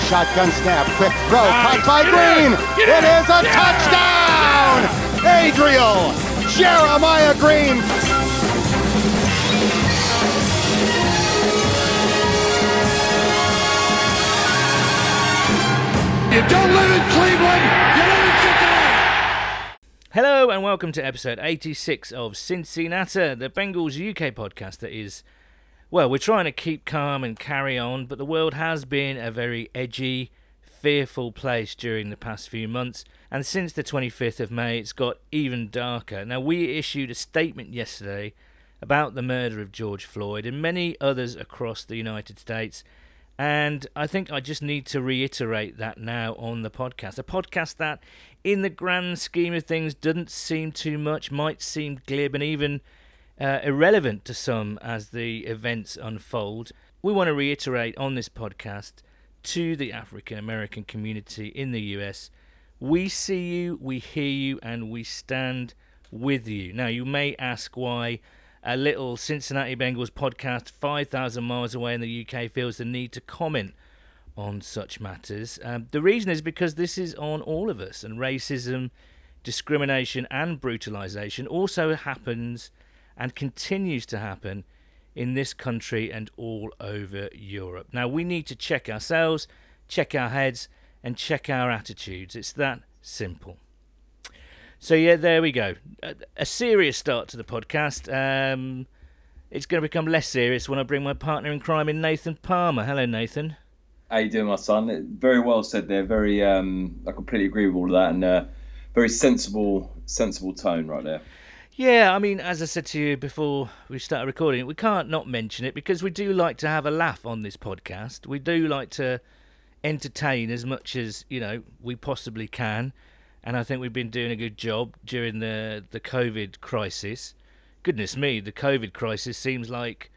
Dalton takes a shotgun snap. Quick throw. Caught by Green. It is a touchdown. Adriel Jeremiah Green. You don't live in Cleveland. You live in Cincinnati. Hello and welcome to episode 86 of Cincinnati, the Bengals UK podcast that is, well, we're trying to keep calm and carry on, but the world has been a very edgy, fearful place during the past few months, and since the 25th of May, it's got even darker. Now, we issued a statement yesterday about the murder of George Floyd and many others across the United States. And I think I just need to reiterate that now on the podcast. A podcast that, in the grand scheme of things, doesn't seem too much, might seem glib and even uh, irrelevant to some as the events unfold. We want to reiterate on this podcast to the African American community in the US we see you, we hear you, and we stand with you. Now, you may ask why a little Cincinnati Bengals podcast 5,000 miles away in the UK feels the need to comment on such matters. Um, the reason is because this is on all of us, and racism, discrimination, and brutalization also happens and continues to happen in this country and all over Europe. Now, we need to check ourselves, check our heads, and check our attitudes. It's that simple. So yeah, there we go. A, serious start to the podcast. Um, it's going to become less serious when I bring my partner in crime in Nathan Palmer. Hello, Nathan. How you doing, my son? Very well said there. Very, um, I completely agree with all of that, and uh, very sensible, sensible tone right there. Yeah, I mean, as I said to you before we started recording, we can't not mention it because we do like to have a laugh on this podcast. We do like to entertain as much as you know we possibly can and I think we've been doing a good job during the the COVID crisis. Goodness me, the COVID crisis seems like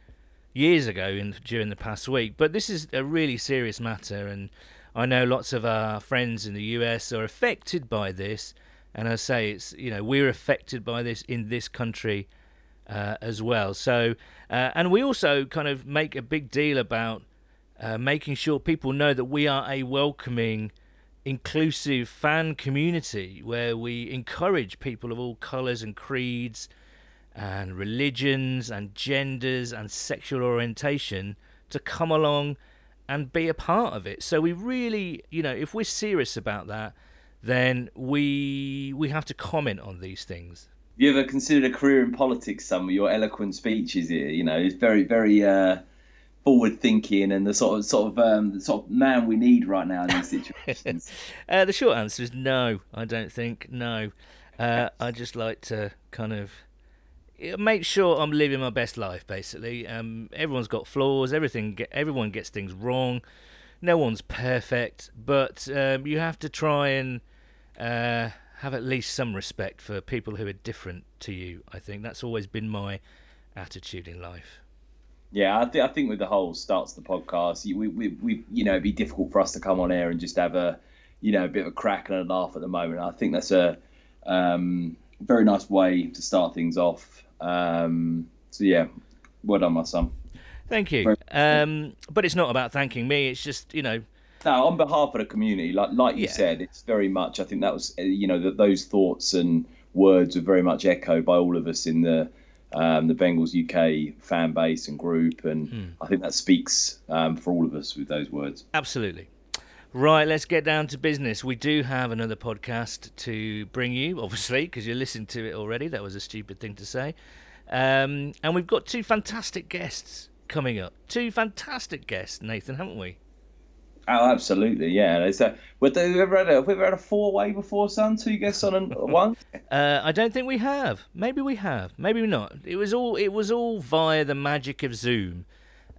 years ago in during the past week, but this is a really serious matter, and I know lots of our friends in the US are affected by this, and I say it's you know we're affected by this in this country uh, as well. So, uh, and we also kind of make a big deal about uh, making sure people know that we are a welcoming inclusive fan community where we encourage people of all colours and creeds and religions and genders and sexual orientation to come along and be a part of it. So we really, you know, if we're serious about that, then we we have to comment on these things. Have you ever considered a career in politics? Some of your eloquent speeches here, you know, it's very, very uh, forward thinking and the sort of sort of um, the sort of man we need right now in these situations? uh, the short answer is no. I don't think no. Uh, I just like to kind of make sure I'm living my best life. Basically, um, everyone's got flaws. Everything, everyone gets things wrong. No one's perfect, but um, you have to try and uh, have at least some respect for people who are different to you. I think that's always been my attitude in life. Yeah, I, th- I think with the whole starts the podcast, we, we, we, you know, it'd be difficult for us to come on air and just have a, you know, a bit of a crack and a laugh at the moment. I think that's a um, very nice way to start things off. Um, so yeah, well done, my son. Thank you. Um, but it's not about thanking me. It's just you know. No, on behalf of the community, like like you yeah. said, it's very much. I think that was you know that those thoughts and words were very much echoed by all of us in the um, the Bengals UK fan base and group, and hmm. I think that speaks um, for all of us with those words. Absolutely. Right, let's get down to business. We do have another podcast to bring you, obviously, because you listened to it already. That was a stupid thing to say. Um, and we've got two fantastic guests coming up. Two fantastic guests, Nathan, haven't we? Oh, absolutely, yeah. A, have, we ever had a, have we ever had a four way before, son? Two guests on and one? Uh, I don't think we have. Maybe we have. Maybe not. It was all it was all via the magic of Zoom,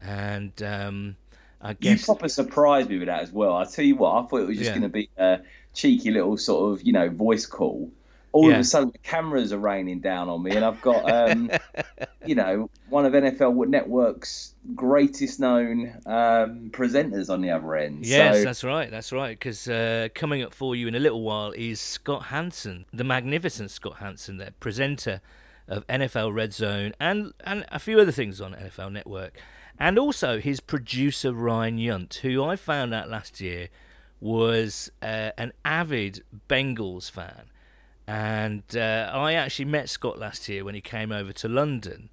and um, I guess you proper surprised me with that as well. I tell you what, I thought it was just yeah. going to be a cheeky little sort of you know voice call, all yeah. of a sudden the cameras are raining down on me, and I've got, um, you know, one of NFL Network's greatest known um, presenters on the other end. Yes, so... that's right, that's right. Because uh, coming up for you in a little while is Scott Hanson, the magnificent Scott Hanson, the presenter of NFL Red Zone and and a few other things on NFL Network. and also his producer Ryan Yunt, who I found out last year was uh, an avid Bengals fan. And uh, I actually met Scott last year when he came over to London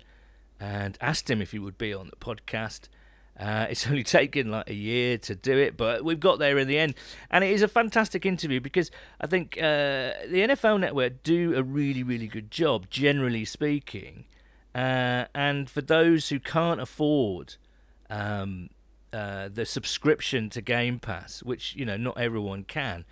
and asked him if he would be on the podcast. Uh, it's only taken like a year to do it, but we've got there in the end. And it is a fantastic interview because I think uh, the NFL Network do a really, really good job, generally speaking, uh, and for those who can't afford um, uh, the subscription to Game Pass, which you know not everyone can,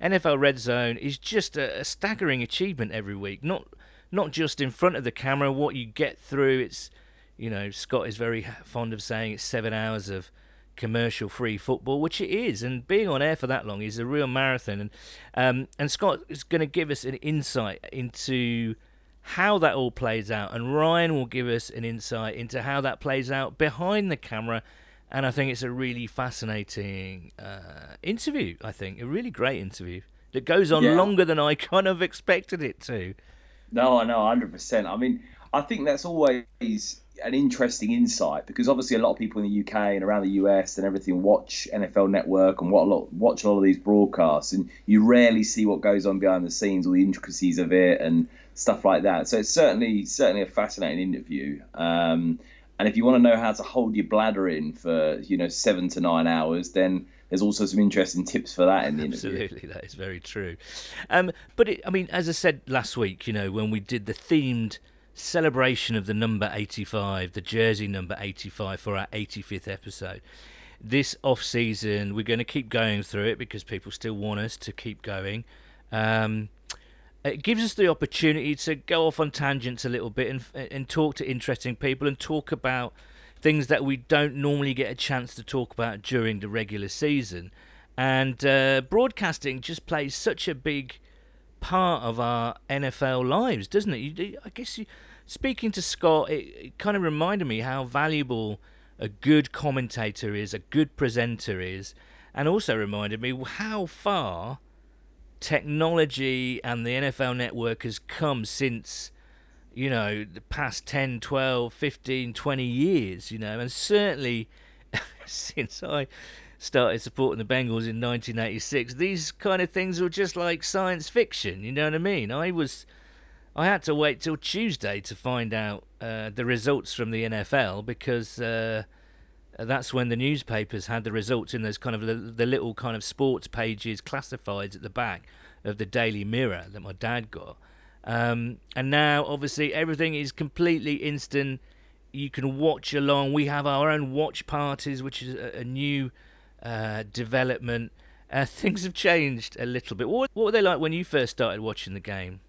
NFL Red Zone is just a, a staggering achievement every week. Not not just in front of the camera, what you get through. It's you know Scott is very fond of saying it's seven hours of commercial free football, which it is, and being on air for that long is a real marathon. And um, and Scott is going to give us an insight into how that all plays out, and Ryan will give us an insight into how that plays out behind the camera. And I think it's a really fascinating uh, interview. I think a really great interview that goes on yeah. longer than I kind of expected it to. No, I know, hundred percent. I mean, I think that's always an interesting insight because obviously a lot of people in the UK and around the US and everything watch NFL Network and watch a lot of these broadcasts, and you rarely see what goes on behind the scenes, all the intricacies of it, and stuff like that. So it's certainly certainly a fascinating interview. Um, and if you want to know how to hold your bladder in for you know seven to nine hours, then there's also some interesting tips for that in the Absolutely, interview. Absolutely, that is very true. Um, but it, I mean, as I said last week, you know, when we did the themed celebration of the number 85, the jersey number 85 for our 85th episode. This off season, we're going to keep going through it because people still want us to keep going. Um, it gives us the opportunity to go off on tangents a little bit and and talk to interesting people and talk about things that we don't normally get a chance to talk about during the regular season. And uh, broadcasting just plays such a big part of our NFL lives, doesn't it? You, I guess you, speaking to Scott, it, it kind of reminded me how valuable a good commentator is, a good presenter is, and also reminded me how far technology and the NFL network has come since you know the past 10 12 15 20 years you know and certainly since i started supporting the bengals in 1986 these kind of things were just like science fiction you know what i mean? I was i had to wait till tuesday to find out uh, the results from the nfl because uh, that's when the newspapers had the results in those kind of the, the little kind of sports pages, classifieds at the back of the Daily Mirror that my dad got. Um, and now, obviously, everything is completely instant. You can watch along. We have our own watch parties, which is a, a new uh, development. Uh, things have changed a little bit. What, what were they like when you first started watching the game?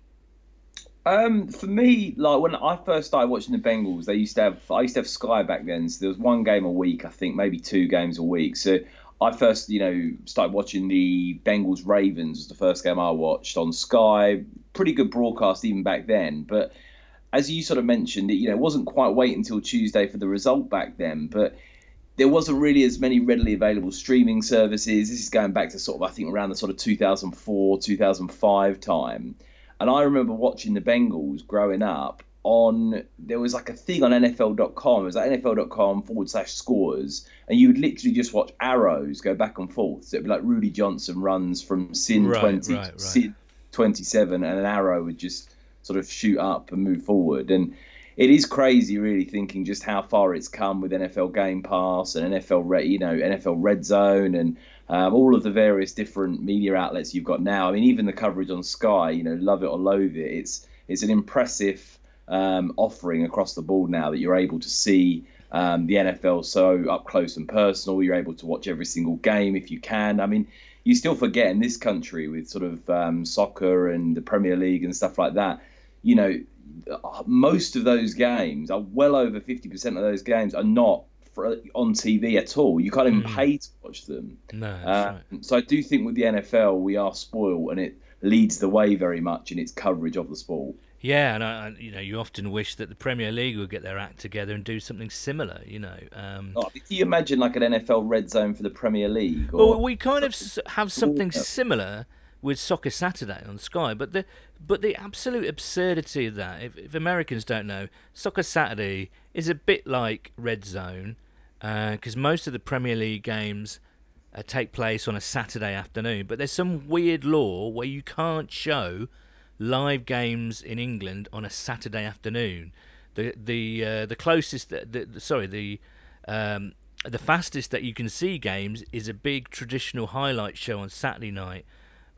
Um, for me, like when I first started watching the Bengals, they used to have I used to have Sky back then. So there was one game a week, I think, maybe two games a week. So I first, you know, started watching the Bengals Ravens was the first game I watched on Sky. Pretty good broadcast even back then, but as you sort of mentioned, it you know wasn't quite wait until Tuesday for the result back then, but there wasn't really as many readily available streaming services. This is going back to sort of I think around the sort of 2004 2005 time. And I remember watching the Bengals growing up on there was like a thing on NFL.com. It was like NFL.com forward slash scores, and you would literally just watch arrows go back and forth. So it'd be like Rudi Johnson runs from sin right, twenty right, right. sin twenty seven, and an arrow would just sort of shoot up and move forward. And it is crazy, really, thinking just how far it's come with NFL Game Pass and NFL, Red, you know, NFL Red Zone and um, all of the various different media outlets you've got now. I mean, even the coverage on Sky, you know, love it or loathe it, it's it's an impressive um, offering across the board now that you're able to see um, the NFL so up close and personal. You're able to watch every single game if you can. I mean, you still forget in this country with sort of um, soccer and the Premier League and stuff like that. You know, most of those games are well over 50% of those games are not for, on TV at all. You can't even mm. pay to watch them. No, uh, right. So I do think with the NFL we are spoiled, and it leads the way very much in its coverage of the sport. Yeah, and I, you know, you often wish that the Premier League would get their act together and do something similar. You know, um, oh, can you imagine like an NFL red zone for the Premier League? well, we kind of have something similar with Soccer Saturday on Sky, but the but the absolute absurdity of that, if, if Americans don't know, Soccer Saturday is a bit like Red Zone, because uh, most of the Premier League games uh, take place on a Saturday afternoon. But there's some weird law where you can't show live games in England on a Saturday afternoon. The the uh, the closest, the, the, sorry, the um, the fastest that you can see games is a big traditional highlight show on Saturday night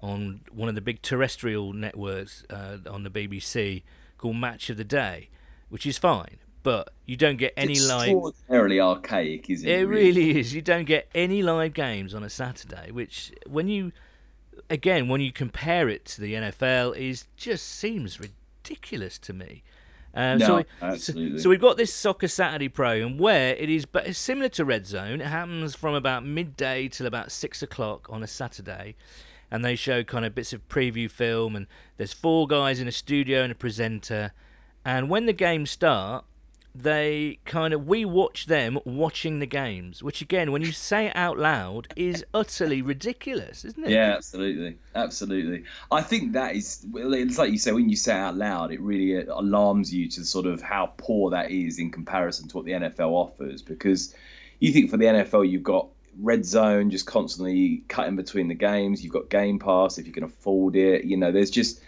on one of the big terrestrial networks uh, on the BBC called Match of the Day, which is fine. But you don't get any it's live. Extraordinarily archaic, isn't it? It really is. You don't get any live games on a Saturday, which when you again when you compare it to the NFL, is just seems ridiculous to me. Um, no, so, we, absolutely. So, so, we've got this Soccer Saturday program where it is, but it's similar to Red Zone. It happens from about midday till about six o'clock on a Saturday, and they show kind of bits of preview film. And there's four guys in a studio and a presenter. And when the games start, they kind of we watch them watching the games, which again, when you say it out loud, is utterly ridiculous, isn't it? Yeah, absolutely, absolutely. I think that is it's like you say when you say it out loud, it really alarms you to sort of how poor that is in comparison to what the NFL offers. Because you think for the NFL, you've got red zone just constantly cutting between the games. You've got Game Pass if you can afford it. You know, there's just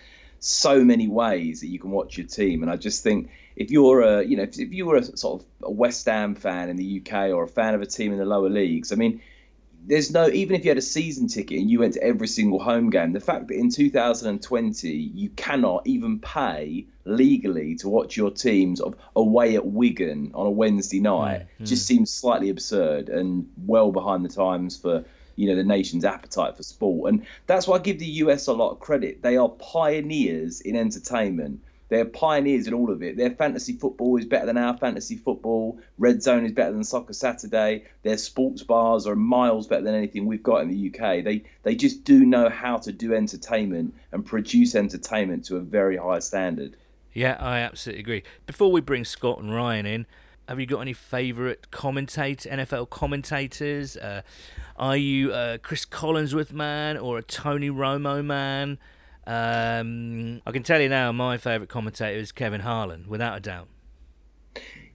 so many ways that you can watch your team, and I just think if you're a you know if, if you were a sort of a West Ham fan in the UK or a fan of a team in the lower leagues, I mean, there's no even if you had a season ticket and you went to every single home game, the fact that in 2020 you cannot even pay legally to watch your teams of away at Wigan on a Wednesday night mm-hmm. just seems slightly absurd and well behind the times for you know the nation's appetite for sport and that's why I give the US a lot of credit they are pioneers in entertainment they're pioneers in all of it. Their fantasy football is better than our fantasy football. Red Zone is better than Soccer Saturday. Their sports bars are miles better than anything we've got in the UK. They they just do know how to do entertainment and produce entertainment to a very high standard. Yeah, I absolutely agree. Before we bring Scott and Ryan in, have you got any favourite commentator, NFL commentators? Uh, are you a Cris Collinsworth man or a Tony Romo man? Um, I can tell you now, my favourite commentator is Kevin Harlan, without a doubt.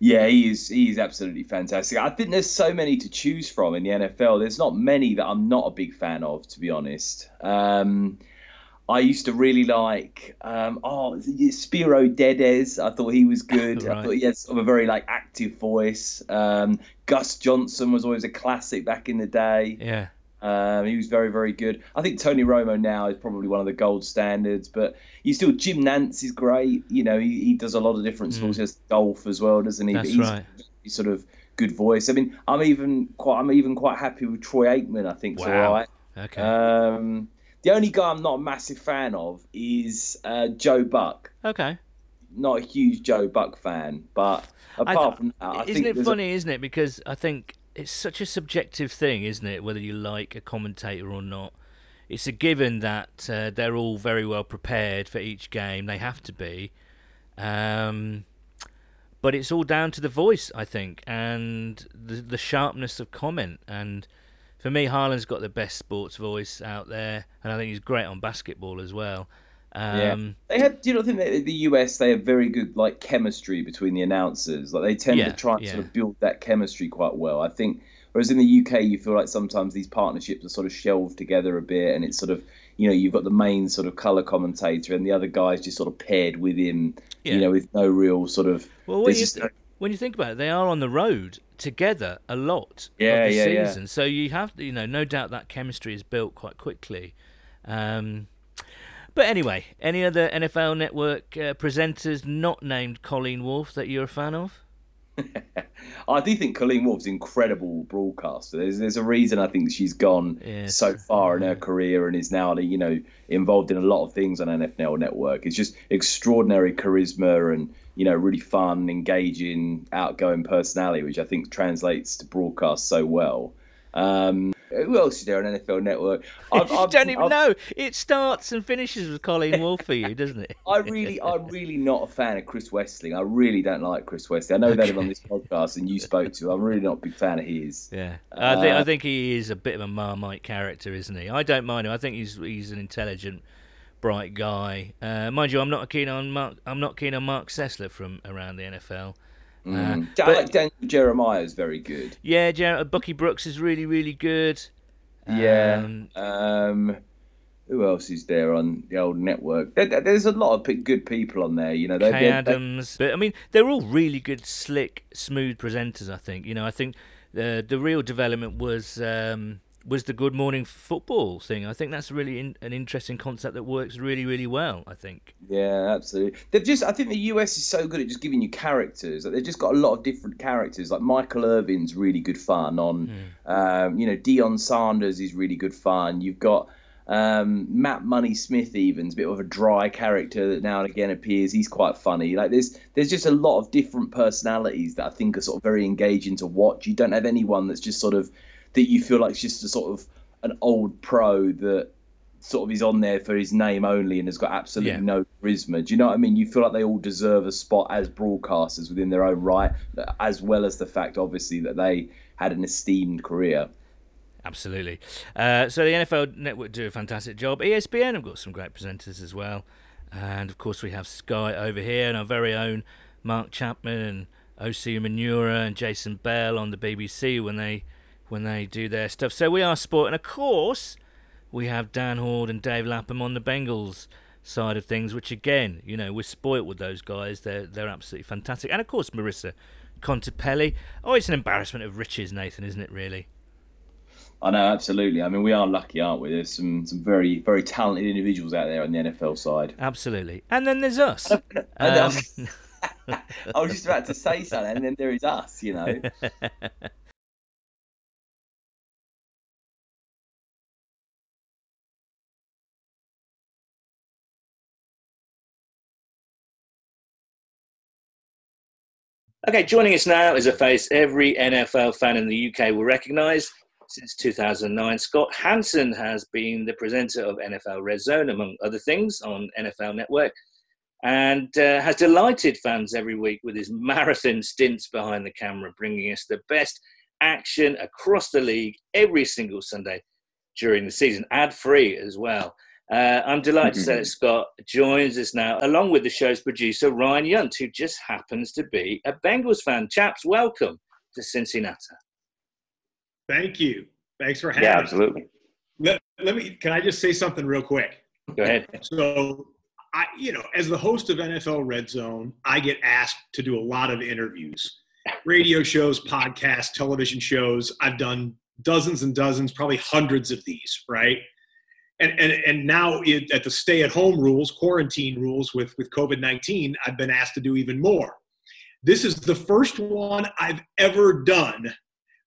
Yeah, he is. He is absolutely fantastic. I think there's so many to choose from in the NFL. There's not many that I'm not a big fan of, to be honest. Um, I used to really like um, oh Spiro Dedes. I thought he was good. right. I thought he had sort of a very like active voice. Um, Gus Johnson was always a classic back in the day. Yeah. Um, he was very, very good. I think Tony Romo now is probably one of the gold standards, but you still Jim Nantz is great. You know, he, he does a lot of different sports. Mm. He does golf as well, doesn't he? That's he's, right. He's sort of good voice. I mean, I'm even quite, I'm even quite happy with Troy Aikman. I think wow. all right. Okay. Um, the only guy I'm not a massive fan of is uh, Joe Buck. Okay. Not a huge Joe Buck fan, but apart th- from that, I isn't it funny? A... Isn't it? Because I think it's such a subjective thing, isn't it? Whether you like a commentator or not, it's a given that uh, they're all very well prepared for each game. They have to be, um, but it's all down to the voice, I think, and the the sharpness of comment. And for me, Harlan's got the best sports voice out there, and I think he's great on basketball as well. Um, yeah, they have. Do you not think that the US they have very good like chemistry between the announcers? Like they tend yeah, to try and yeah. sort of build that chemistry quite well. I think. Whereas in the UK, you feel like sometimes these partnerships are sort of shelved together a bit, and it's sort of you know you've got the main sort of color commentator, and the other guys just sort of paired with him. Yeah. You know, with no real sort of. Well, when you, th- when you think about it, they are on the road together a lot yeah, of the yeah, season, so you have you know no doubt that chemistry is built quite quickly. Um, but anyway, any other NFL Network uh, presenters not named Colleen Wolfe that you're a fan of? I do think Colleen Wolfe's incredible broadcaster. There's there's a reason I think she's gone yes. so far in her career and is now you know involved in a lot of things on NFL Network. It's just extraordinary charisma and you know really fun, engaging, outgoing personality, which I think translates to broadcast so well. Um, who else is there on NFL Network? I've, don't even I've, know. It starts and finishes with Colleen Wolfe for you, doesn't it? I really, I'm really not a fan of Chris Wesseling. I really don't like Chris Wesseling. I know okay. that on this podcast, and you spoke to. I'm really not a big fan of his. Yeah, uh, I think I think he is a bit of a marmite character, isn't he? I don't mind him. I think he's he's an intelligent, bright guy. Uh, mind you, I'm not keen on Mark. I'm not keen on Marc Sessler from around the NFL. Mm. Uh, but, like Daniel Jeremiah is very good. Yeah, Jer- Bucky Brooks is really, really good. Yeah. Um, um, who else is there on the old network? There, there's a lot of good people on there. You know, Kay they're, Adams. They're... But I mean, they're all really good, slick, smooth presenters. I think. You know, I think the the real development was um, was the Good Morning Football thing. I think that's really in, an interesting concept that works really, really well. I think. Yeah, absolutely. They've just. I think the US is so good at just giving you characters. They've just got a lot of different characters. Like Michael Irvin's really good fun. On, mm. um, you know, Deion Sanders is really good fun. You've got. Um, Matt Money Smith even's a bit of a dry character that now and again appears. He's quite funny. Like there's there's just a lot of different personalities that I think are sort of very engaging to watch. You don't have anyone that's just sort of that you feel like it's just a sort of an old pro that sort of is on there for his name only and has got absolutely yeah. no charisma. Do you know what I mean? You feel like they all deserve a spot as broadcasters within their own right, as well as the fact, obviously, that they had an esteemed career. Absolutely. Uh, so the NFL Network do a fantastic job. ESPN have got some great presenters as well, and of course we have Sky over here and our very own Mark Chapman and Osi Umenyiora and Jason Bell on the BBC when they when they do their stuff. So we are sport, and of course, we have Dan Hoard and Dave Lapham on the Bengals side of things, which again, you know, we're spoilt with those guys. They're they're absolutely fantastic, and of course, Marissa Contepelli. Oh, it's an embarrassment of riches, Nathan, isn't it? Really. I know, absolutely. I mean, we are lucky, aren't we? There's some, some very, very talented individuals out there on the NFL side. Absolutely. And then there's us. um, I was just about to say something, and then there is us, you know. Okay, joining us now is a face every NFL fan in the UK will recognise. Since 2009, Scott Hanson has been the presenter of NFL Red Zone, among other things, on NFL Network, and uh, has delighted fans every week with his marathon stints behind the camera, bringing us the best action across the league every single Sunday during the season, ad free as well. Uh, I'm delighted to say that Scott joins us now, along with the show's producer, Ryan Yunt, who just happens to be a Bengals fan. Chaps, welcome to Cincinnati. Thank you. Thanks for having me. yeah, me. absolutely. Let, let me, can I just say something real quick? Go ahead. So, I, you know, as the host of NFL Red Zone, I get asked to do a lot of interviews, radio shows, podcasts, television shows. I've done dozens and dozens, probably hundreds of these, right? And and, and now it, at the stay at home rules quarantine rules with with covid-19 i've been asked to do even more. This is the first one i've ever done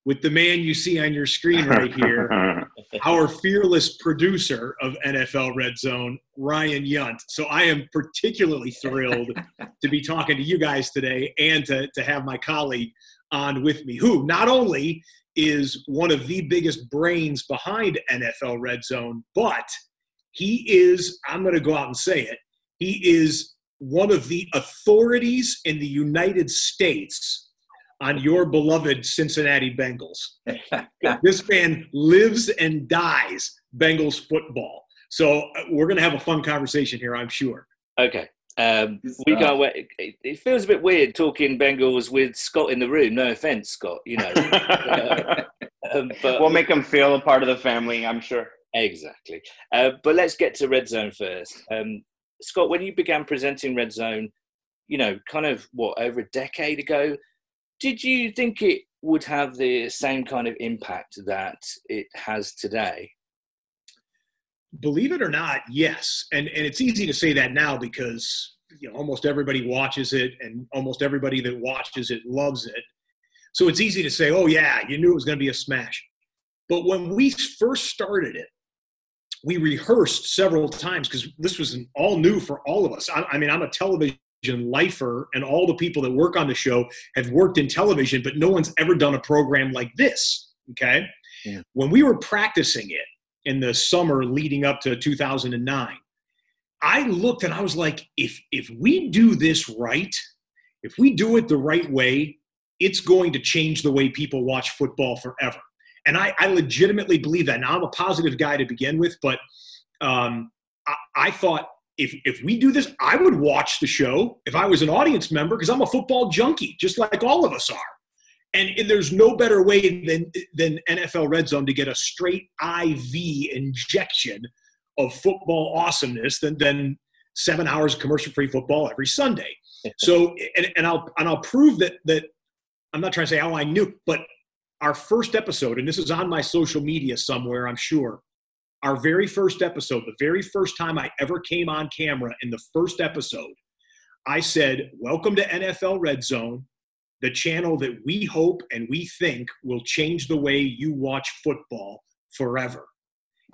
with the man you see on your screen right here our fearless producer of nfl red zone ryan yunt. So i am particularly thrilled to be talking to you guys today and to, to have my colleague on with me who not only is one of the biggest brains behind NFL Red Zone, but he is, I'm going to go out and say it, he is one of the authorities in the United States on your beloved Cincinnati Bengals. this man lives and dies Bengals football. So uh, we're going to have a fun conversation here, I'm sure. Okay. Um, we got. It, it feels a bit weird talking Bengals with Scott in the room. No offense, Scott. You know, um, but we'll make them feel a part of the family. I'm sure. Exactly. Uh, but let's get to Red Zone first. Um, Scott, when you began presenting Red Zone, you know, kind of what over a decade ago, did you think it would have the same kind of impact that it has today? Believe it or not, yes. And and it's easy to say that now because you know almost everybody watches it and almost everybody that watches it loves it. So it's easy to say, "Oh yeah, you knew it was going to be a smash." But when we first started it, we rehearsed several times because this was all new for all of us. I, I mean, I'm a television lifer, and all the people that work on the show have worked in television, but no one's ever done a program like this. Okay. Yeah. When we were practicing it, in the summer leading up to 2009 i looked and i was like if if we do this right if we do it the right way it's going to change the way people watch football forever. And i, I legitimately believe that. Now i'm a positive guy to begin with but um, I, I thought if if we do this, I would watch the show if I was an audience member because I'm a football junkie, just like all of us are. And, and, there's no better way than than NFL Red Zone to get a straight IV injection of football awesomeness than than seven hours of commercial free football every Sunday. so and, and I'll and I'll prove that that I'm not trying to say how I knew, but our first episode, and this is on my social media somewhere, I'm sure our very first episode, the very first time I ever came on camera in the first episode, I said, Welcome to NFL Red Zone, the channel that we hope and we think will change the way you watch football forever.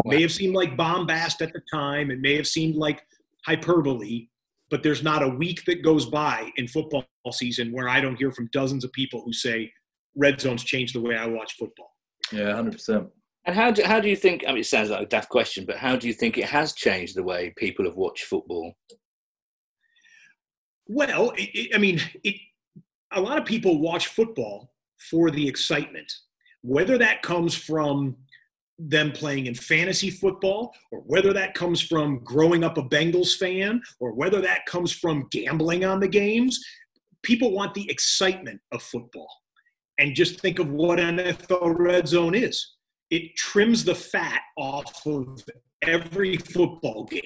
Wow. May have seemed like bombast at the time, it may have seemed like hyperbole, but there's not a week that goes by in football season where I don't hear from dozens of people who say, Red Zone's changed the way I watch football. Yeah, 100%. And how do, how do you think, I mean, it sounds like a daft question, but how do you think it has changed the way people have watched football? Well, it, it, I mean, it, a lot of people watch football for the excitement, whether that comes from them playing in fantasy football, or whether that comes from growing up a Bengals fan, or whether that comes from gambling on the games. People want the excitement of football. And just think of what NFL Red Zone is it trims the fat off of every football game.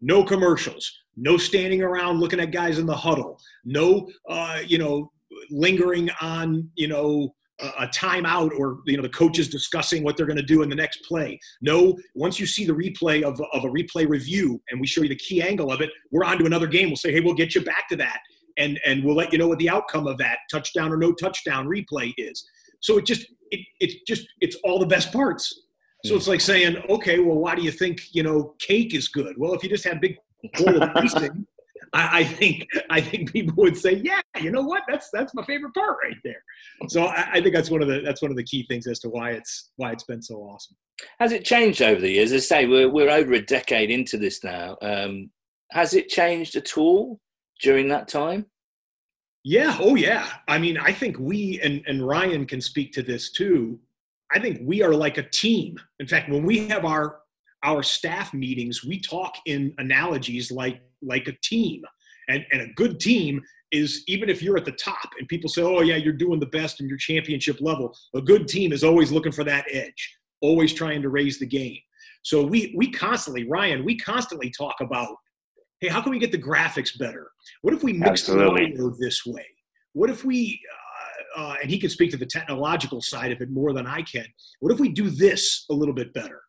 No commercials, no standing around looking at guys in the huddle, no, uh, you know, lingering on, you know, a timeout or you know the coaches discussing what they're going to do in the next play. No, once you see the replay of, of a replay review and we show you the key angle of it, we're on to another game. We'll say, hey, we'll get you back to that, and and we'll let you know what the outcome of that touchdown or no touchdown replay is. So it just it, it's just it's all the best parts. So hmm. it's like saying, okay, well, why do you think you know cake is good? Well, if you just had big bowl of icing, I, I, think I think people would say, yeah, you know what? That's that's my favorite part right there. So I, I, think that's one of the that's one of the key things as to why it's why it's been so awesome. Has it changed over the years? As I say, we're we're over a decade into this now. Um, has it changed at all during that time? Yeah. Oh, yeah. I mean, I think we and, and Ryan can speak to this too. I think we are like a team. In fact, when we have our our staff meetings, we talk in analogies like like a team. And and a good team is even if you're at the top and people say, "Oh yeah, you're doing the best in your championship level." A good team is always looking for that edge, always trying to raise the game. So we we constantly, Ryan, we constantly talk about hey, how can we get the graphics better? What if we mix Absolutely. the audio this way? What if we, uh, uh, and he can speak to the technological side of it more than I can. What if we do this a little bit better?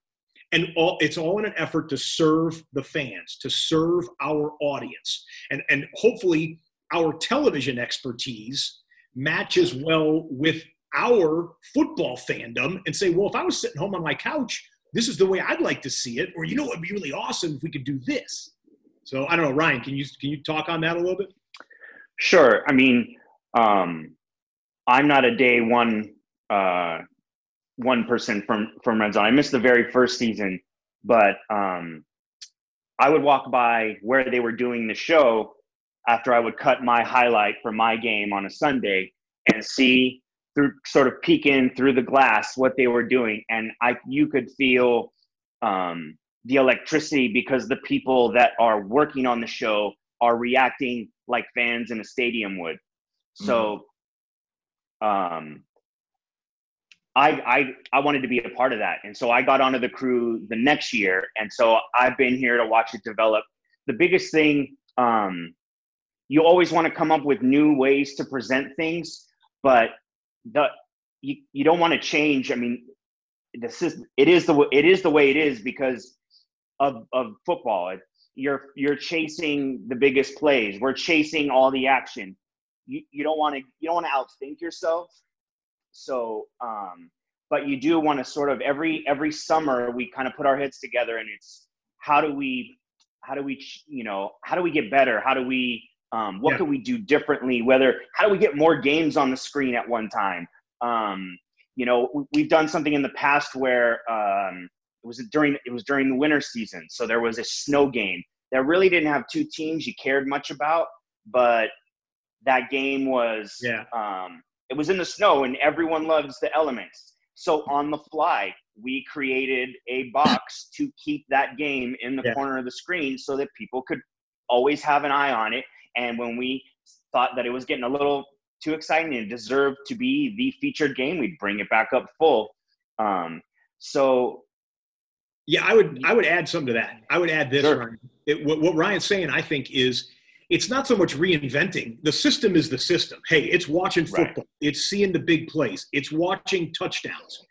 And all, it's all in an effort to serve the fans, to serve our audience, and and hopefully our television expertise matches well with our football fandom and say, well, if I was sitting home on my couch, this is the way I'd like to see it. Or you know, it'd be really awesome if we could do this. So I don't know, Ryan, can you can you talk on that a little bit? Sure. I mean, um, I'm not a day one uh, one person from from Red Zone. I missed the very first season, but um, I would walk by where they were doing the show after I would cut my highlight for my game on a Sunday and see through sort of peek in through the glass what they were doing, and I you could feel um, the electricity because the people that are working on the show are reacting like fans in a stadium would. So mm-hmm. um I, I I wanted to be a part of that. And so I got onto the crew the next year. And so I've been here to watch it develop. The biggest thing, um, you always want to come up with new ways to present things, but the you, you don't want to change. I mean, this is it is the it is the way it is because of of football. It, you're you're chasing the biggest plays. We're chasing all the action. You you don't want to you don't want to outthink yourself. So, um, but you do want to sort of every every summer we kind of put our heads together and it's how do we how do we you know how do we get better? How do we um, what yeah. can we do differently? Whether how do we get more games on the screen at one time? Um, you know, we've done something in the past where um, it was during it was during the winter season, so there was a snow game that really didn't have two teams you cared much about, but that game was yeah. Um, it was in the snow, and everyone loves the elements. So on the fly, we created a box to keep that game in the Yeah. corner of the screen so that people could always have an eye on it. And when we thought that it was getting a little too exciting and deserved to be the featured game, we'd bring it back up full. Um, so Yeah, I would I would add some to that. I would add this, Sure. Ryan. It, what, what Ryan's saying, I think, is it's not so much reinventing. The system is the system. Hey, it's watching Right. football. It's seeing the big plays. It's watching touchdowns.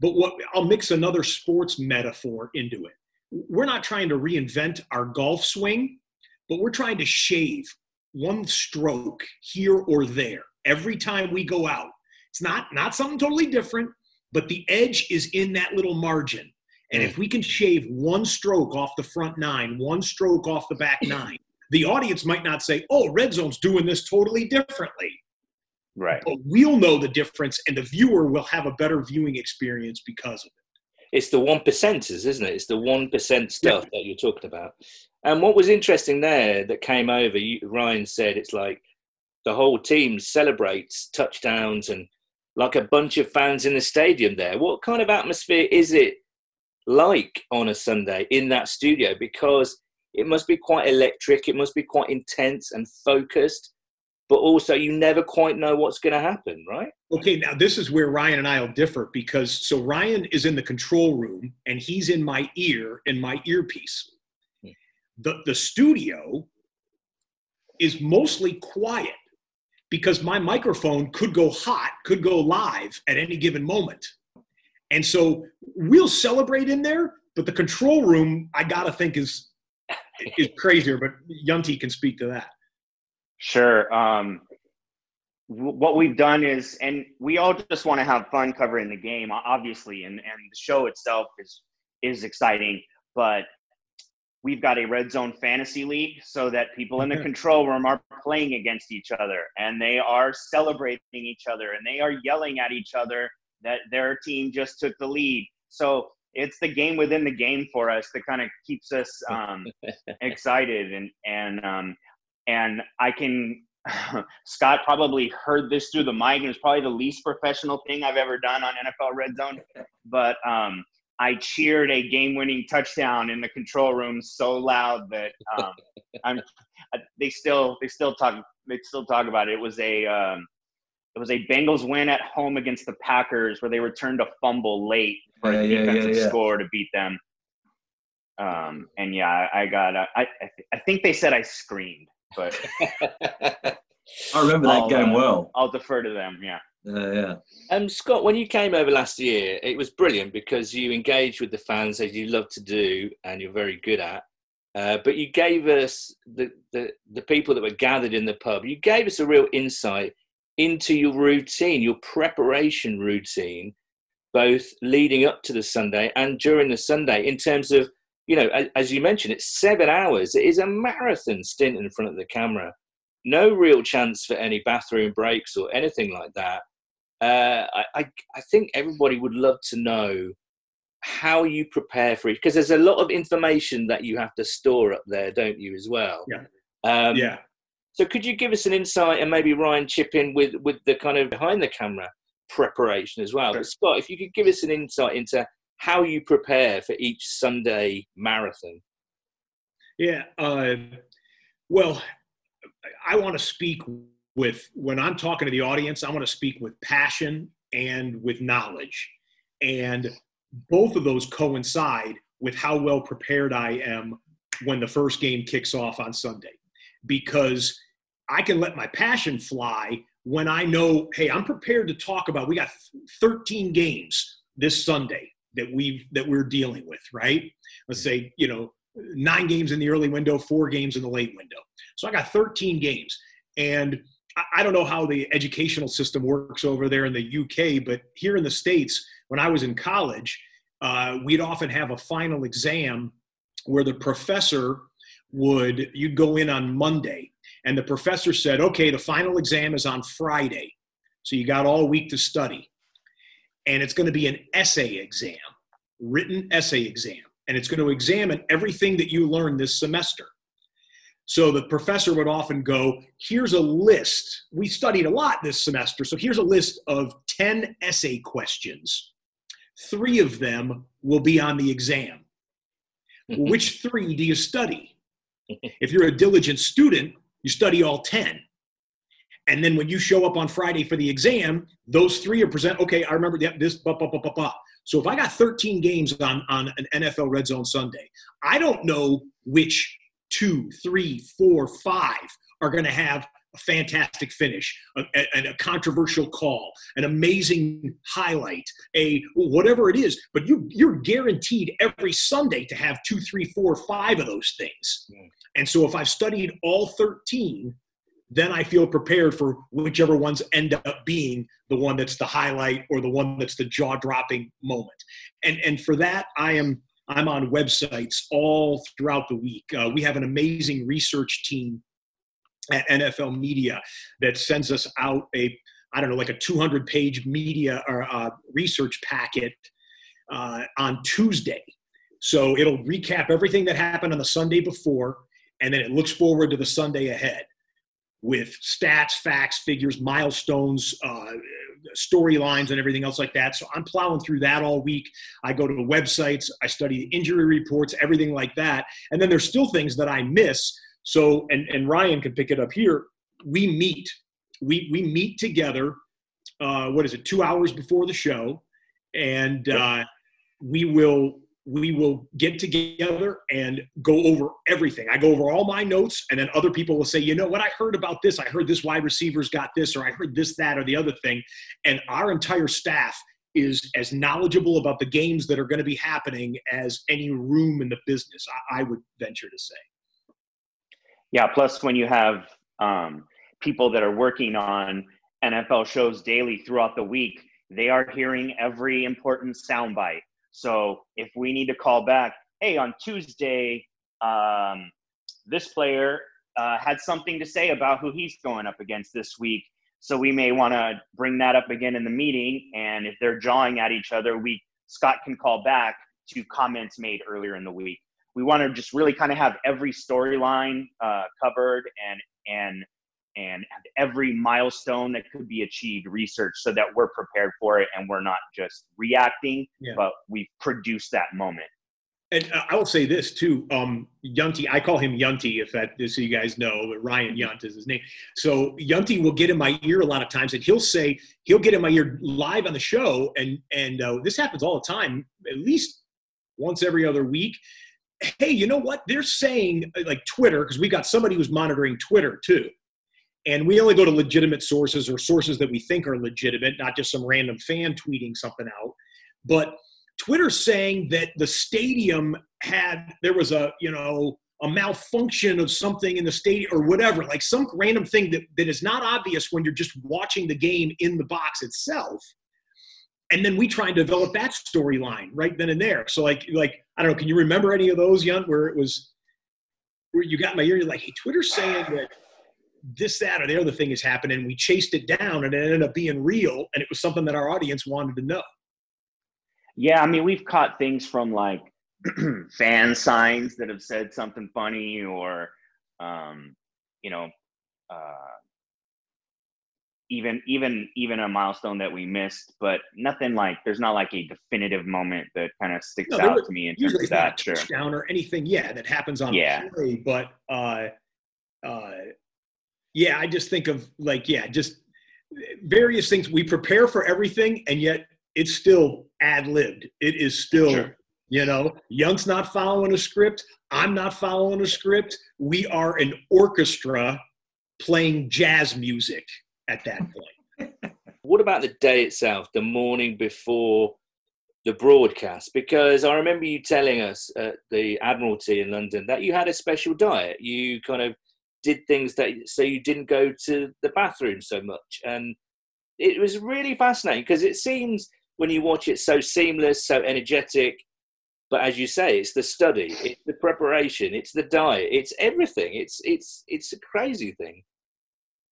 But what I'll mix another sports metaphor into it. We're not trying to reinvent our golf swing, but we're trying to shave one stroke here or there every time we go out. It's not not something totally different, but the edge is in that little margin. And hmm. if we can shave one stroke off the front nine, one stroke off the back nine, the audience might not say, "Oh, Red Zone's doing this totally differently." right. But we'll know the difference, and the viewer will have a better viewing experience because of it. it's the one percenters, isn't it? It's the one percent stuff that you're talking about. And what was interesting there that came over, you, Ryan said it's like the whole team celebrates touchdowns and like a bunch of fans in the stadium there. What kind of atmosphere is it like on a Sunday in that studio? Because it must be quite electric, it must be quite intense and focused, but also you never quite know what's going to happen, right? Okay, now this is where Ryan and I will differ because so Ryan is in the control room and he's in my ear in my earpiece. Hmm. The the studio is mostly quiet because my microphone could go hot, could go live at any given moment. And so we'll celebrate in there, but the control room I gotta think is is crazier, but Yunti can speak to that. Sure. Um, what we've done is, and we all just want to have fun covering the game, obviously, and, and the show itself is is exciting. But we've got a red zone fantasy league so that people in the control room are playing against each other and they are celebrating each other and they are yelling at each other that their team just took the lead. So it's the game within the game for us that kind of keeps us um, excited and and um, and I can. Scott probably heard this through the mic, and it's probably the least professional thing I've ever done on NFL Red Zone. But um, I cheered a game-winning touchdown in the control room so loud that um, I'm. They still they still talk they still talk about it. It was a um, it was a Bengals win at home against the Packers where they returned a fumble late for Yeah, a yeah, yeah, defensive yeah. score to beat them. Um, and yeah, I, I got uh, I I th- I think they said I screamed, but I remember that I'll, game uh, well. I'll defer to them. Yeah. Uh, yeah. Um, Scott, when you came over last year, it was brilliant because you engaged with the fans as you love to do and you're very good at. Uh, but you gave us the, the the people that were gathered in the pub. You gave us a real insight into your routine, your preparation routine, both leading up to the Sunday and during the Sunday. In terms of, you know, as, you mentioned, it's seven hours. It is a marathon stint in front of the camera. No real chance for any bathroom breaks or anything like that uh, I, I, I think everybody would love to know how you prepare for it because there's a lot of information that you have to store up there, don't you, as well? Yeah. Um, yeah. So could you give us an insight and maybe Ryan chip in with with the kind of behind the camera preparation as well? Sure. But Scott, if you could give us an insight into how you prepare for each Sunday marathon. Yeah. Uh, well, I want to speak with, when I'm talking to the audience, I want to speak with passion and with knowledge. And both of those coincide with how well prepared I am when the first game kicks off on Sunday. Because I can let my passion fly when I know, hey, I'm prepared to talk about, we got 13 games this Sunday that we've that we're dealing with, right? Let's say, you know, nine games in the early window, four games in the late window. So I got 13 games. And I- I don't know how the educational system works over there in the UK, but here in the States, when I was in college, uh, we'd often have a final exam where the professor would, you'd go in on Monday, and the professor said, okay, the final exam is on Friday. So you got all week to study. And it's going to be an essay exam, written essay exam. And it's going to examine everything that you learned this semester. So the professor would often go, here's a list. We studied a lot this semester. So here's a list of 10 essay questions. three of them will be on the exam. Which three do you study? If you're a diligent student, you study all 10. And then when you show up on Friday for the exam, those three are present. Okay, I remember this, blah, blah, blah, blah, blah. So if I got 13 games on, on an NFL Red Zone Sunday, I don't know which two, three, four, five are going to have a fantastic finish, a, a, controversial call, an amazing highlight, a whatever it is. But you you're guaranteed every Sunday to have two, three, four, five of those things. And so if I've studied all 13, then I feel prepared for whichever ones end up being the one that's the highlight or the one that's the jaw-dropping moment. And and for that, I am I'm on websites all throughout the week. Uh, we have an amazing research team at NFL Media that sends us out a I don't know like a 200 page media or uh, research packet uh, on Tuesday. So it'll recap everything that happened on the Sunday before, and then it looks forward to the Sunday ahead with stats, facts, figures, milestones, uh, storylines, and everything else like that. So I'm plowing through that all week. I go to the websites, I study injury reports, everything like that. And then there's still things that I miss. So, and, and Ryan can pick it up here. We meet, we, we meet together. Uh, what is it? Two hours before the show, and uh, we will we will get together and go over everything. I go over all my notes, and then other people will say, you know what, I heard about this. I heard this wide receivers got this, or I heard this, that, or the other thing. And our entire staff is as knowledgeable about the games that are going to be happening as any room in the business, I, I would venture to say. Yeah, plus when you have um, people that are working on NFL shows daily throughout the week, they are hearing every important soundbite so if we need to call back, hey, on Tuesday, um, this player uh, had something to say about who he's going up against this week. So we may want to bring that up again in the meeting. And if they're jawing at each other, we Scott can call back to comments made earlier in the week. We want to just really kind of have every storyline uh, covered and and and every milestone that could be achieved research so that we're prepared for it and we're not just reacting, yeah. but we produce that moment. And uh, I will say this too, um, Yunty. I call him yunti if that, so you guys know. Ryan Yunt is his name. So yunti will get in my ear a lot of times, and he'll say he'll get in my ear live on the show, and and uh, this happens all the time, at least once every other week. Hey, you know what? They're saying like Twitter because we got somebody who's monitoring Twitter too and we only go to legitimate sources or sources that we think are legitimate, not just some random fan tweeting something out. But Twitter's saying that the stadium had, there was a, you know, a malfunction of something in the stadium or whatever, like some random thing that, that is not obvious when you're just watching the game in the box itself. And then we try and develop that storyline right then and there. So like, like, I don't know, can you remember any of those, Yunt, where it was, where you got my ear, you're like, hey, Twitter's saying that this, that, or the other thing has happened, and We chased it down and it ended up being real. And it was something that our audience wanted to know. Yeah. I mean, we've caught things from like fan signs that have said something funny or, um, you know, uh, even even even a milestone that we missed, but nothing like there's not like a definitive moment that kind of sticks no, out to me in terms of that. Touchdown or anything, yeah, that happens on yeah. play, but uh, uh, yeah, I just think of like, yeah, just various things. We prepare for everything, and yet it's still ad libbed. It is still, sure. you know, Young's not following a script. I'm not following a script. We are an orchestra playing jazz music at that point. what about the day itself, the morning before the broadcast? Because I remember you telling us at the Admiralty in London that you had a special diet. You kind of did things that so you didn't go to the bathroom so much. And it was really fascinating because it seems when you watch it so seamless so energetic. But as you say it's the study it's the preparation it's the diet it's everything. It's it's it's a crazy thing.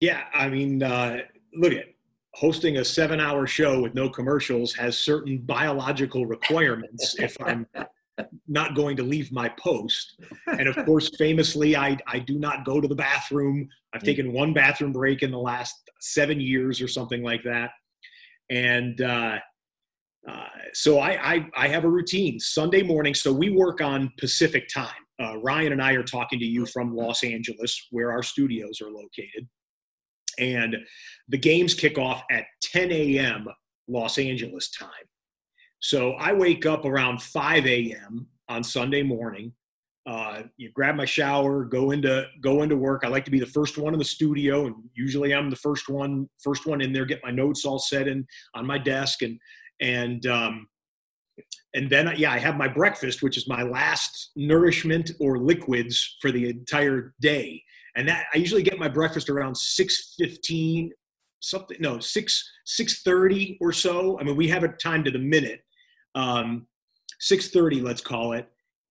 Yeah i mean uh, look at hosting a seven hour show with no commercials has certain biological requirements if i'm not going to leave my post. And of course, famously, I, I do not go to the bathroom. I've mm. taken one bathroom break in the last seven years or something like that. And uh, Uh, so I, I, I have a routine Sunday morning. So we work on Pacific time. Uh, Ryan and I are talking to you from Los Angeles, where our studios are located, and the games kick off at 10 a.m. Los Angeles time. So I wake up around 5 a.m. on Sunday morning. Uh, you grab my shower, go into go into work. I like to be the first one in the studio, and usually I'm the first one first one in there. Get my notes all set in on my desk, and and um, and then yeah, I have my breakfast, which is my last nourishment or liquids for the entire day. And that I usually get my breakfast around six fifteen, something no six six thirty or so. I mean, we have it timed to the minute, um, six thirty, let's call it,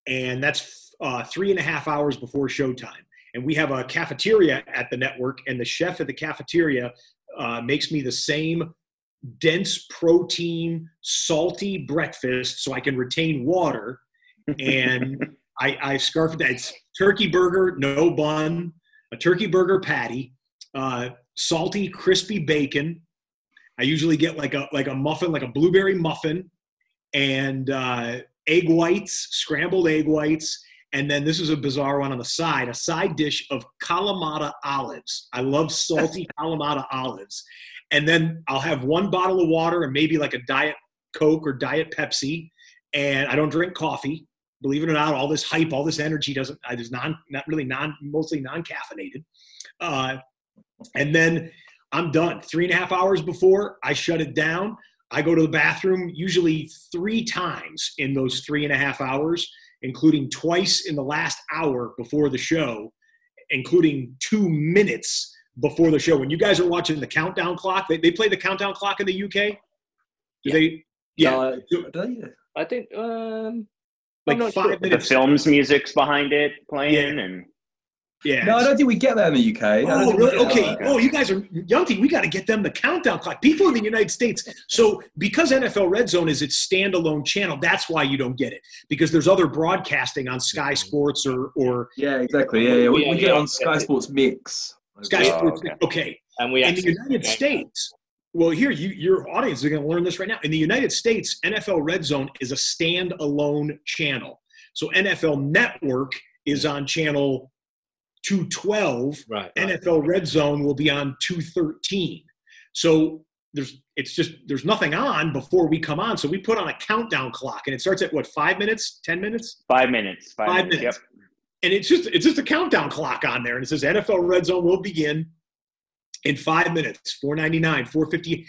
and that's uh, three and a half hours before showtime. And we have a cafeteria at the network, and the chef at the cafeteria uh, makes me the same dense protein, salty breakfast so I can retain water. And I, I scarf that. It's turkey burger, no bun, a turkey burger patty, uh, salty, crispy bacon. I usually get like a like a muffin, like a blueberry muffin, and uh, egg whites, scrambled egg whites, and then this is a bizarre one on the side, a side dish of Kalamata olives. I love salty Kalamata olives. And then I'll have one bottle of water and maybe like a Diet Coke or Diet Pepsi. And I don't drink coffee. Believe it or not, all this hype, all this energy doesn't, is non, not really non, mostly non caffeinated. Uh, and then I'm done. Three and a half hours before I shut it down, I go to the bathroom usually three times in those three and a half hours, including twice in the last hour before the show, including two minutes before the show. When you guys are watching the countdown clock, they, they play the countdown clock in the UK. Do Yeah. they? Yeah, No, do they? I think um, like not five sure. The film's music's behind it playing, Yeah. and Yeah. No, I don't think we get that in the UK. I Oh, really? Okay. that. Oh, you guys are Yunty. We got to get them the countdown clock. People in the United States. So, because NFL Red Zone is its standalone channel, that's why you don't get it. Because there's other broadcasting on Sky Sports or or Yeah, exactly. Yeah, yeah. We, Yeah, we get yeah. on Sky Sports Mix. Sky Oh, Sports. okay. Okay. and we In the United States. Well, here you, your audience is going to learn this right now. In the United States, NFL Red Zone is a standalone channel. So NFL Network is on channel 212 right, right. NFL Red Zone will be on 213. So there's it's just there's nothing on before we come on. So we put on a countdown clock and it starts at what five minutes, ten minutes? five minutes. Five, Five minutes. minutes. And it's just it's just a countdown clock on there. And it says NFL Red Zone will begin in five minutes, 499, 450.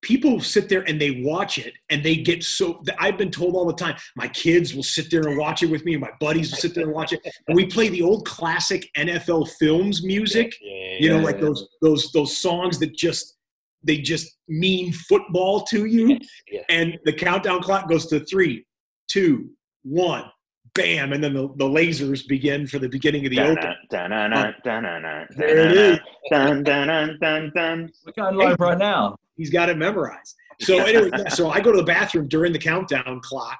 People sit there and they watch it and they get so I've been told all the time, my kids will sit there and watch it with me, and my buddies will sit there and watch it. And we play the old classic NFL films music Yeah, you know Yeah, like yeah. those those those songs that just they just mean football to you yes. and the countdown clock goes to three two one bam and then the, the lasers begin for the beginning of the Dun, open dun, dun, dun, dun, dun, dun, There it is. Dun, dun, dun, dun, dun. We're going live right now. He's got it memorized so anyway so i go to the bathroom during the countdown clock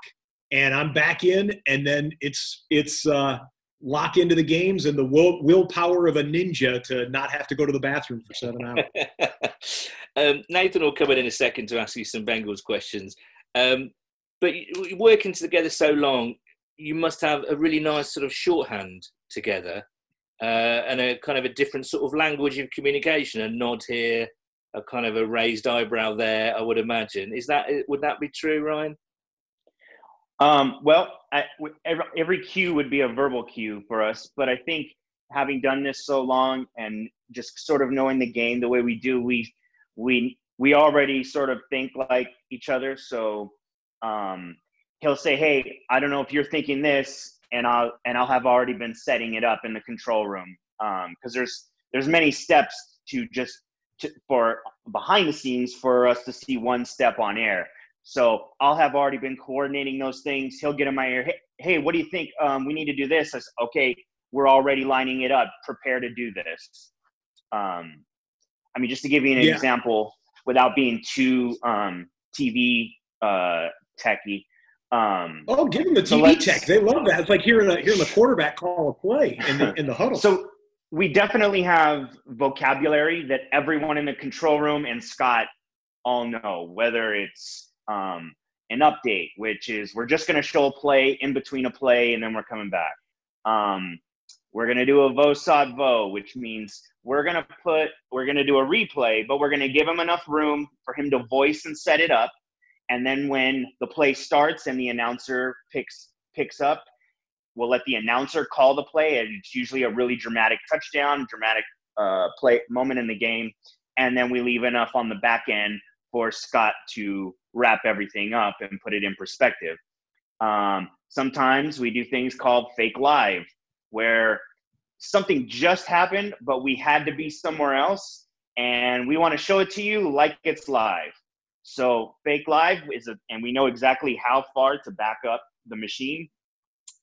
and i'm back in and then it's it's uh lock into the games and the will, willpower of a ninja to not have to go to the bathroom for seven hours um, Nathan will come in in a second to ask you some Bengals questions. Um, but working together so long, you must have a really nice sort of shorthand together uh, and a kind of a different sort of language of communication. A nod here, a kind of a raised eyebrow there. I would imagine. Is that would that be true, Ryan? Um, well, I, every, every cue would be a verbal cue for us, but I think having done this so long and just sort of knowing the game the way we do, we we we already sort of think like each other. So um, he'll say, "Hey, I don't know if you're thinking this," and I'll and I'll have already been setting it up in the control room because there's there's many steps to just to, for behind the scenes for us to see one step on air. So I'll have already been coordinating those things. He'll get in my ear. Hey, hey what do you think? Um, we need to do this. I said, okay, we're already lining it up. Prepare to do this. Um, I mean, just to give you an Yeah. example, without being too um, TV uh, techy. Um, Oh, give them the TV let's- tech. They love that. It's like hearing the hearing the quarterback call a play in the in the huddle. So we definitely have vocabulary that everyone in the control room and Scott all know, whether it's um, an update, which is we're just going to show a play in between a play and then we're coming back. Um, we're going to do a vo sod vo, which means we're going to put, we're going to do a replay, but we're going to give him enough room for him to voice and set it up. And then when the play starts and the announcer picks picks up, we'll let the announcer call the play, and it's usually a really dramatic touchdown, dramatic uh, play moment in the game, and then we leave enough on the back end for Scott to wrap everything up and put it in perspective. Um, sometimes we do things called fake live, where something just happened, but we had to be somewhere else, and we want to show it to you like it's live. So fake live is a, and we know exactly how far to back up the machine,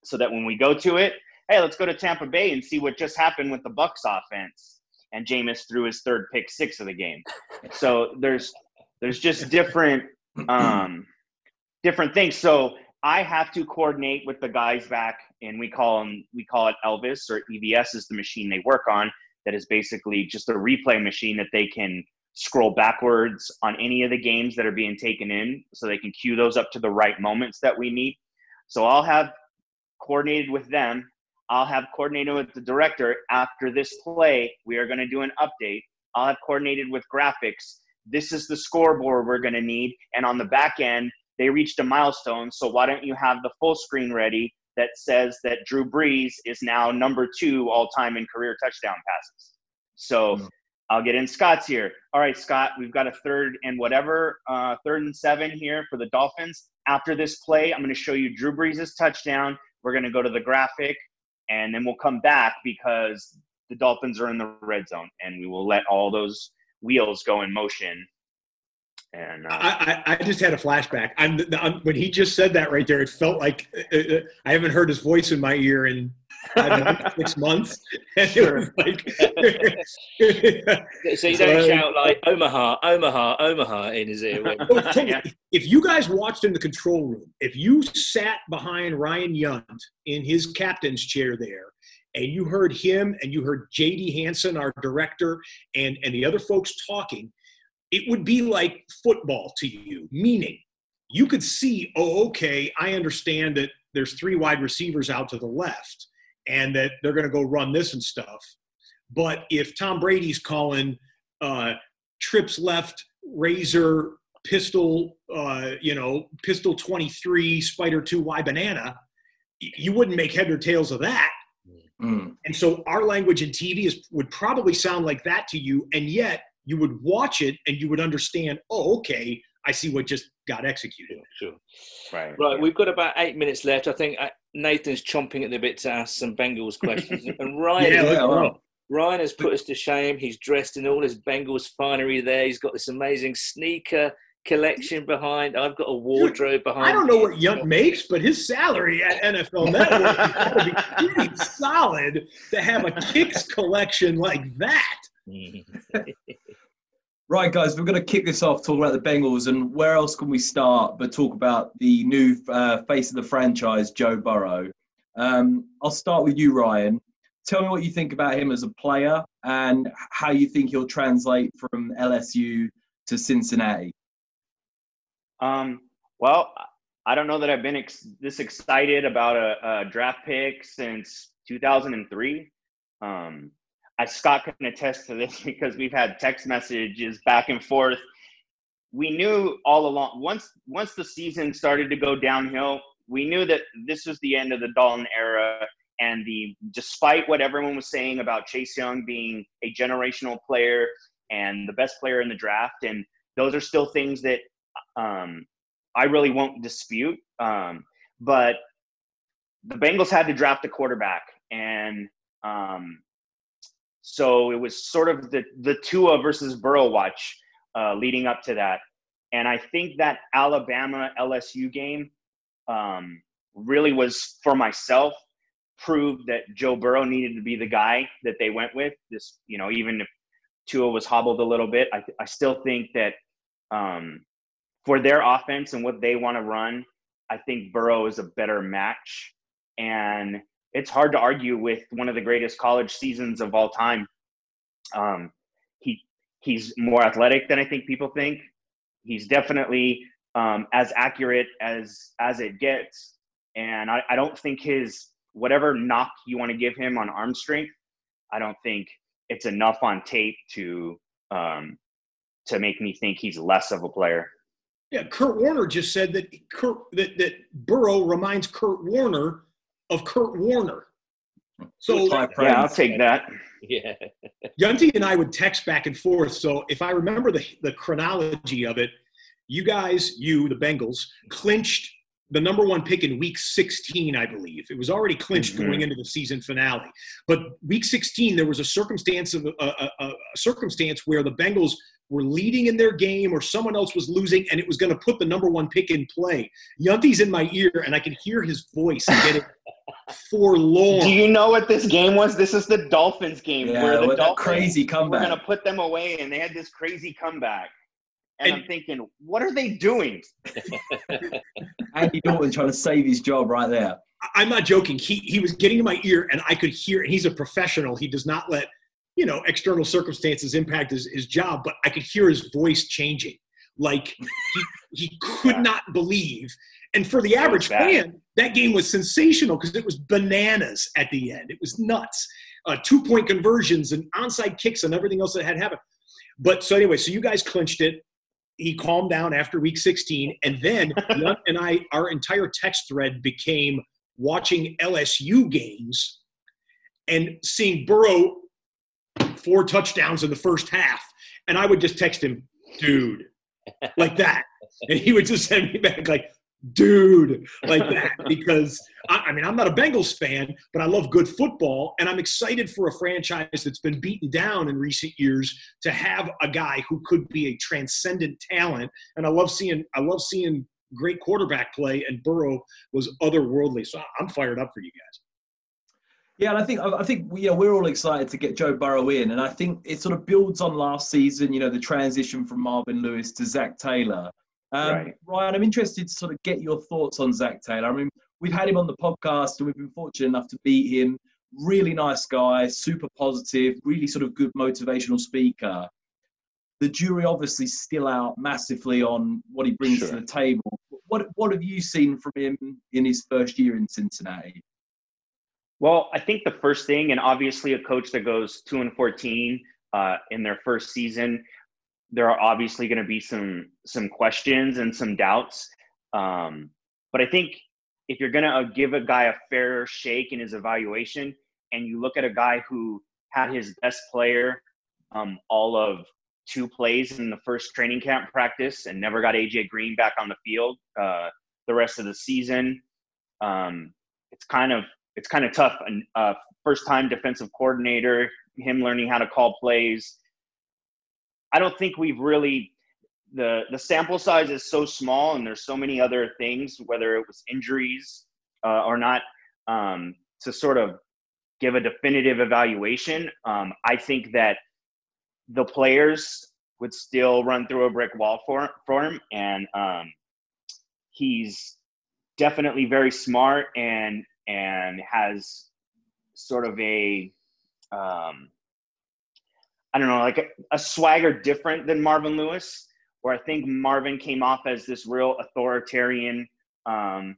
so that when we go to it, hey, let's go to Tampa Bay and see what just happened with the Bucs offense. And Jameis threw his third pick six of the game. So there's there's just different um, different things. So I have to coordinate with the guys back, and we call them we call it Elvis or EVS is the machine they work on. That is basically just a replay machine that they can scroll backwards on any of the games that are being taken in, so they can cue those up to the right moments that we need. So I'll have coordinated with them. I'll have coordinated with the director after this play. We are going to do an update. I'll have coordinated with graphics. This is the scoreboard we're going to need. And on the back end, they reached a milestone. So why don't you have the full screen ready that says that Drew Brees is now number two all time in career touchdown passes? So mm-hmm. I'll get in Scott's here. All right, Scott, we've got a third and whatever, uh, third and seven here for the Dolphins. After this play, I'm going to show you Drew Brees' touchdown. We're going to go to the graphic, and then we'll come back because the Dolphins are in the red zone, and we will let all those wheels go in motion. And uh, I, I, just had a flashback. I'm, I'm, when he just said that right there, it felt like uh, uh I haven't heard his voice in my ear in know, six months. Sure. Like, so you don't so, shout like Omaha, Omaha, Omaha in his ear. Oh, if you guys watched in the control room, if you sat behind Ryan Yunt in his captain's chair there, and you heard him and you heard JD Hanson, our director, and, and the other folks talking, it would be like football to you, meaning you could see, oh, okay, I understand that there's three wide receivers out to the left and that they're going to go run this and stuff. But if Tom Brady's calling uh, trips left, razor, pistol, uh, you know, pistol 23, spider 2, Y banana, you wouldn't make head or tails of that. Mm. And so our language in TV is would probably sound like that to you, and yet you would watch it and you would understand. Oh, okay, I see what just got executed. Sure, sure. right. Right. Yeah. We've got about eight minutes left. I think uh, Nathan's chomping at the bit to ask some Bengals questions, and Ryan. yeah, well. Ryan has put us to shame. He's dressed in all his Bengals finery there. He's got this amazing sneaker collection behind. I've got a wardrobe behind. I don't know what Yunt makes, but his salary at NFL Network to be pretty solid to have a kicks collection like that. right, guys, we're going to kick this off talking about the Bengals, and where else can we start but talk about the new uh, face of the franchise, Joe Burrow. Um, I'll start with you, Ryan. Tell me what you think about him as a player and how you think he'll translate from LSU to Cincinnati. Um, well, I don't know that I've been ex- this excited about a, a, draft pick since 2003. Um, I Scott can attest to this because we've had text messages back and forth. We knew all along once once the season started to go downhill, we knew that this was the end of the Dalton era. And the despite what everyone was saying about Chase Young being a generational player and the best player in the draft, and those are still things that um, I really won't dispute. Um, but the Bengals had to draft a quarterback, and um, so it was sort of the the Tua versus Burrow watch uh, leading up to that. And I think that Alabama LSU game um, really was for myself proved that Joe Burrow needed to be the guy that they went with. This, you know, even if Tua was hobbled a little bit, I, I still think that um, for their offense and what they want to run, I think Burrow is a better match. And it's hard to argue with one of the greatest college seasons of all time. Um, he he's more athletic than I think people think. He's definitely um, as accurate as as it gets. And I, I don't think his whatever knock you want to give him on arm strength, I don't think it's enough on tape to um, to make me think he's less of a player. Yeah, Kurt Warner just said that Kurt that, that Burrow reminds Kurt Warner of Kurt Warner. So yeah, I'll take that. Yeah. Yunty and I would text back and forth. So if I remember the the chronology of it, you guys, you the Bengals, clinched the number one pick in week 16, I believe. It was already clinched mm-hmm. going into the season finale. But week 16, there was a circumstance of a, a, a, circumstance where the Bengals were leading in their game or someone else was losing and it was going to put the number one pick in play. Yunty's in my ear and I can hear his voice getting forlorn. Do you know what this game was? This is the Dolphins game yeah, where the Dolphins crazy comeback. We're going to put them away and they had this crazy comeback. And, and I'm thinking, what are they doing? Andy Dalton trying to save his job right there. I'm not joking. He he was getting in my ear, and I could hear. And he's a professional. He does not let you know external circumstances impact his, his job. But I could hear his voice changing. Like he he could not believe. And for the average fan, that game was sensational because it was bananas at the end. It was nuts. Uh, two point conversions and onside kicks and everything else that had happened. But so anyway, so you guys clinched it he calmed down after week 16 and then and i our entire text thread became watching lsu games and seeing burrow four touchdowns in the first half and i would just text him dude like that and he would just send me back like dude like that because I, I, mean i'm not a bengals fan but i love good football and i'm excited for a franchise that's been beaten down in recent years to have a guy who could be a transcendent talent. And i love seeing i love seeing great quarterback play and burrow was otherworldly. So i'm fired up for you guys. Yeah, and I think I think yeah we're all excited to get Joe Burrow in, and I think it sort of builds on last season. You know, the transition from Marvin Lewis to Zac Taylor, um, right. Ryan, I'm interested to sort of get your thoughts on Zac Taylor. I mean, we've had him on the podcast and we've been fortunate enough to beat him. Really nice guy, super positive, really sort of good motivational speaker. The jury obviously still out massively on what he brings sure. to the table. What what have you seen from him in his first year in Cincinnati? Well, I think the first thing, and obviously a coach that goes two and fourteen uh, in their first season, there are obviously going to be some some questions and some doubts. Um, but I think if you're going to uh, give a guy a fair shake in his evaluation, and you look at a guy who had his best player um, all of two plays in the first training camp practice and never got AJ Green back on the field uh, the rest of the season, um, it's kind of it's kind of tough. A uh, first time defensive coordinator, him learning how to call plays I don't think we've really the the sample size is so small and there's so many other things whether it was injuries uh, or not um, to sort of give a definitive evaluation. Um, i think that the players would still run through a brick wall for, for him and um, he's definitely very smart and and has sort of a um, I don't know, like a, a swagger different than Marvin Lewis, where I think Marvin came off as this real authoritarian um,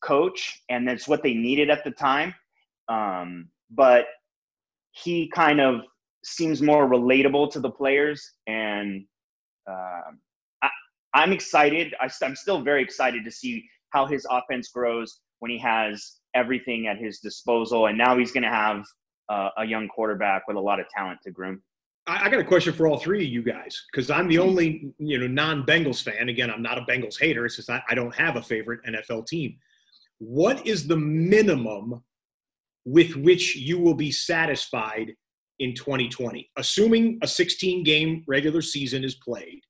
coach, and that's what they needed at the time. Um, but he kind of seems more relatable to the players, and uh, I, I'm excited. I, I'm still very excited to see how his offense grows when he has everything at his disposal, and now he's going to have uh, a young quarterback with a lot of talent to groom. I, I got a question for all three of you guys because I'm the only you know non-Bengals fan. Again, I'm not a Bengals hater. It's just I, I don't have a favorite NFL team. What is the minimum with which you will be satisfied in 2020, assuming a 16 game regular season is played?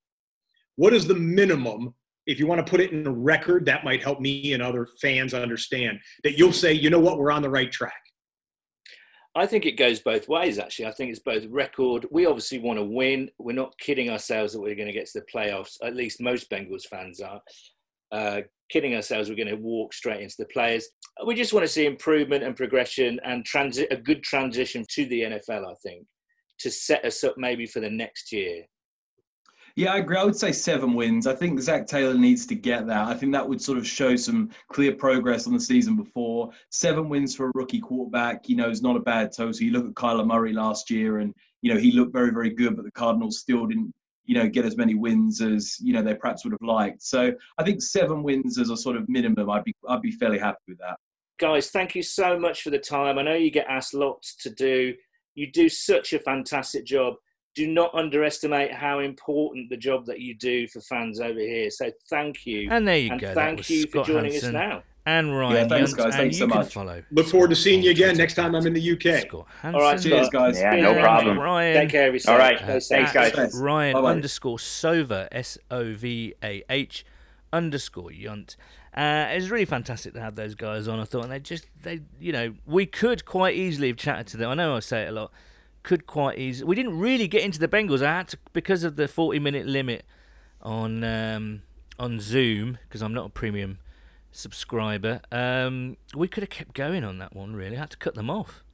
What is the minimum if you want to put it in a record, that might help me and other fans understand that you'll say, you know what, we're on the right track. I think it goes both ways, actually. I think it's both record. We obviously want to win. We're not kidding ourselves that we're going to get to the playoffs. At least most Bengals fans are. Uh, kidding ourselves we're going to walk straight into the players. We just want to see improvement and progression and transi- a good transition to the NFL, I think, to set us up maybe for the next year. Yeah, I agree. I would say seven wins. I think Zac Taylor needs to get that. I think that would sort of show some clear progress on the season before. Seven wins for a rookie quarterback, you know, is not a bad total. You look at Kyler Murray last year, and you know he looked very, very good, but the Cardinals still didn't, you know, get as many wins as you know they perhaps would have liked. So I think seven wins as a sort of minimum. I'd be, I'd be fairly happy with that. Guys, thank you so much for the time. I know you get asked lots to do. You do such a fantastic job do not underestimate how important the job that you do for fans over here. So thank you. And there you and go. Thank you Scott for joining Hanson us now. And Ryan, yeah, thanks, guys. Thanks so much. Follow Look forward to seeing you again next time I'm in the UK. Scott All right, cheers, guys. Yeah, no problem. Ryan. Take care of yourself. All right, Stay thanks, guys. Ryan Bye-bye. underscore Sova S O V A H underscore Yunt. Uh, it was really fantastic to have those guys on. I thought, and they just they you know we could quite easily have chatted to them. I know I say it a lot. Could quite easily. We didn't really get into the Bengals. I had to because of the forty minute limit on um, on Zoom because I'm not a premium subscriber. Um, we could have kept going on that one. Really, I had to cut them off.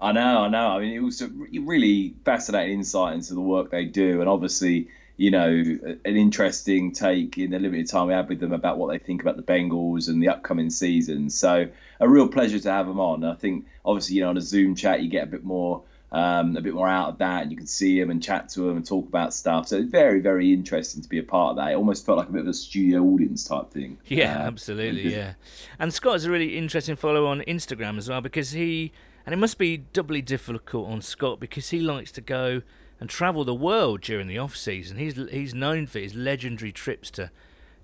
I know, I know. I mean, it was a really fascinating insight into the work they do, and obviously, you know, an interesting take in the limited time we had with them about what they think about the Bengals and the upcoming season. So, a real pleasure to have them on. I think, obviously, you know, on a Zoom chat, you get a bit more, um, a bit more out of that, and you can see them and chat to them and talk about stuff. So, it's very, very interesting to be a part of that. It almost felt like a bit of a studio audience type thing. Yeah, Uh, absolutely. Yeah, and Scott is a really interesting follow on Instagram as well because he and it must be doubly difficult on Scott because he likes to go and travel the world during the off season. He's he's known for his legendary trips to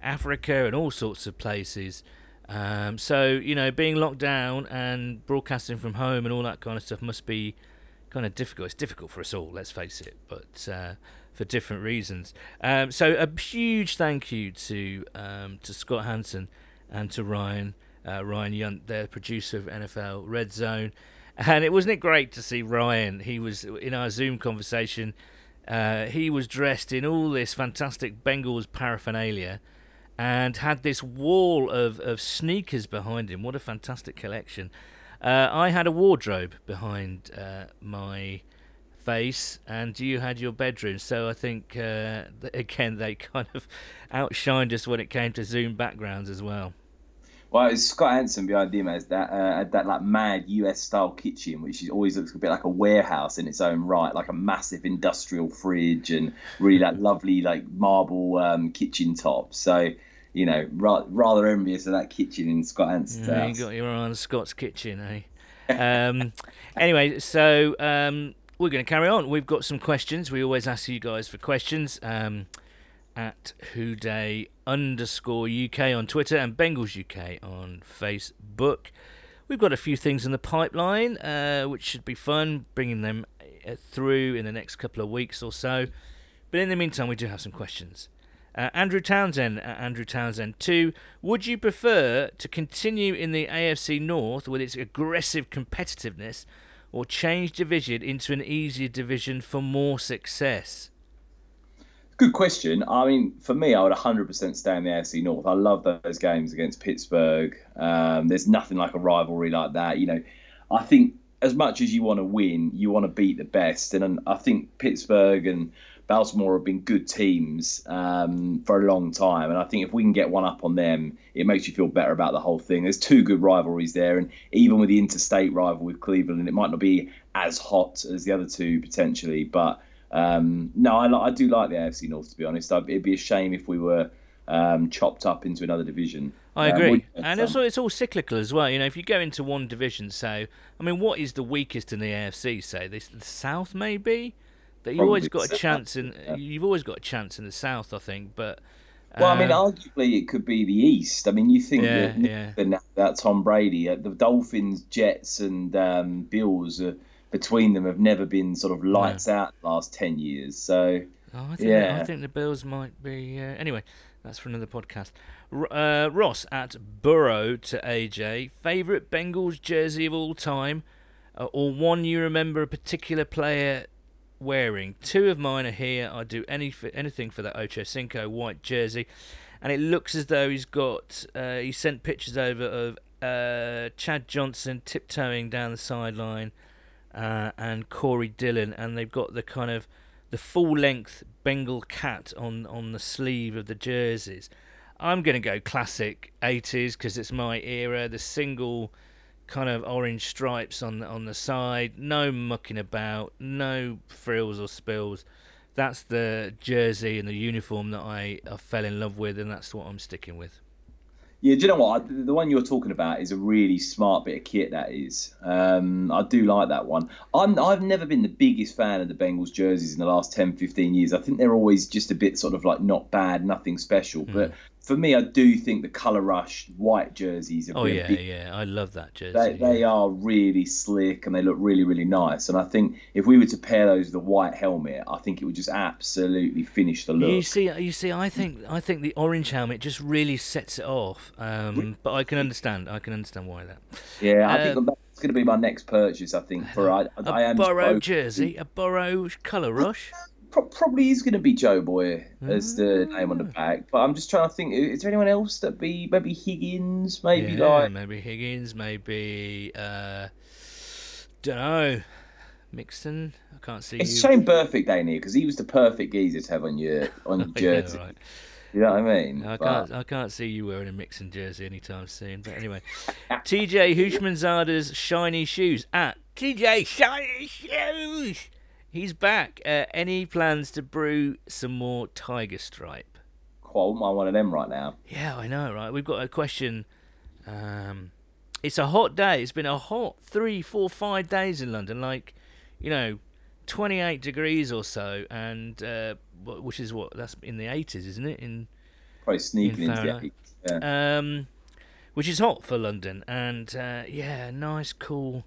Africa and all sorts of places. Um, so you know, being locked down and broadcasting from home and all that kind of stuff must be kind of difficult. It's difficult for us all, let's face it, but uh, for different reasons. Um, so a huge thank you to um, to Scott Hanson and to Ryan uh, Ryan Yunt, their producer of NFL Red Zone. And it wasn't it great to see Ryan? He was in our Zoom conversation. Uh, he was dressed in all this fantastic Bengals paraphernalia and had this wall of, of sneakers behind him. What a fantastic collection. Uh, I had a wardrobe behind uh, my face, and you had your bedroom. So I think, uh, th- again, they kind of outshined us when it came to Zoom backgrounds as well. Well, it's Scott Hanson behind him as that uh, that like mad US style kitchen, which is, always looks a bit like a warehouse in its own right, like a massive industrial fridge and really like lovely like marble um, kitchen top. So you know, ra- rather envious of that kitchen in Scott Hanson's Yeah, you got your eye on Scott's kitchen, eh? um, anyway, so um, we're going to carry on. We've got some questions. We always ask you guys for questions um, at WhoDey underscore UK on Twitter and Bengals UK on Facebook. We've got a few things in the pipeline, uh, which should be fun, bringing them uh, through in the next couple of weeks or so. But in the meantime, we do have some questions. Uh, Andrew Townsend at Andrew Townsend 2. Would you prefer to continue in the AFC North with its aggressive competitiveness or change division into an easier division for more success? Good question. I mean, for me, I would 100% stay in the AFC North. I love those games against Pittsburgh. Um, there's nothing like a rivalry like that. You know, I think as much as you want to win, you want to beat the best. And, and I think Pittsburgh and Baltimore have been good teams um, for a long time. And I think if we can get one up on them, it makes you feel better about the whole thing. There's two good rivalries there. And even with the interstate rival with Cleveland, it might not be as hot as the other two potentially. But um, no, I, I do like the AFC North, to be honest. I'd, it'd be a shame if we were um, chopped up into another division. I Um, agree, what- and also it's all cyclical as well. You know, if you go into one division, so I mean, what is the weakest in the AFC? Say this, the South maybe. That you always got a chance in. yeah. You've always got a chance in the South, I think. But Well, I mean, um, arguably it could be the East. I mean, you think Yeah, that, yeah. that, that Tom Brady, uh, the Dolphins, Jets, and um, Bills uh, between them have never been sort of lights out the last ten years. So Oh, I think Yeah. I think the Bills might be. Uh, anyway, that's for another podcast. Uh, Ross at Burrow to AJ. Favorite Bengals jersey of all time, uh, or one you remember a particular player wearing? Two of mine are here. I'd do any anything for that Ocho Cinco white jersey, and it looks as though he's got. Uh, he sent pictures over of uh, Chad Johnson tiptoeing down the sideline, uh, and Corey Dillon, and they've got the kind of the full length Bengal cat on on the sleeve of the jerseys. I'm going to go classic 80s because it's my era. The single kind of orange stripes on the, on the side, no mucking about, no frills or spills. That's the jersey and the uniform that I, I fell in love with, and that's what I'm sticking with. Yeah, do you know what? The one you're talking about is a really smart bit of kit. That is, um, I do like that one. I'm, I've never been the biggest fan of the Bengals jerseys in the last 10, 15 years. I think they're always just a bit sort of like not bad, nothing special. Mm. But for me, I do think the color rush white jerseys. Are oh yeah, big, yeah, I love that jersey. They, yeah. they, are really slick and they look really, really nice. And I think if we were to pair those with a white helmet, I think it would just absolutely finish the look. You see, you see, I think I think the orange helmet just really sets it off. Um, but I can understand, I can understand why that. Yeah, I think um, that's going to be my next purchase. I think for I, a I am Burrow jersey, a Burrow color rush pro- probably is going to be Joe Boy as the name on the mm. back. But I'm just trying to think: is there anyone else that be maybe Higgins? Maybe yeah, like maybe Higgins, maybe uh, don't know. Mixon, I can't see. It's you. Shane Perfect Day here because he was the perfect geezer to have on your on your jersey. right. You know what I mean? I can't. I can't see you wearing a Mixon jersey anytime soon. But anyway, TJ Houshmandzadeh's shiny shoes at TJ shiny shoes. He's back. Uh, any plans to brew some more Tiger Stripe? Quite I'm one of them right now. Yeah, I know, right? We've got a question. Um, it's a hot day. It's been a hot three, four, five days in London. Like, you know, 28 degrees or so, and uh, which is what that's in the 80s, isn't it? In probably sneaking in into the 80s. Yeah. Um, which is hot for London, and uh, yeah, nice, cool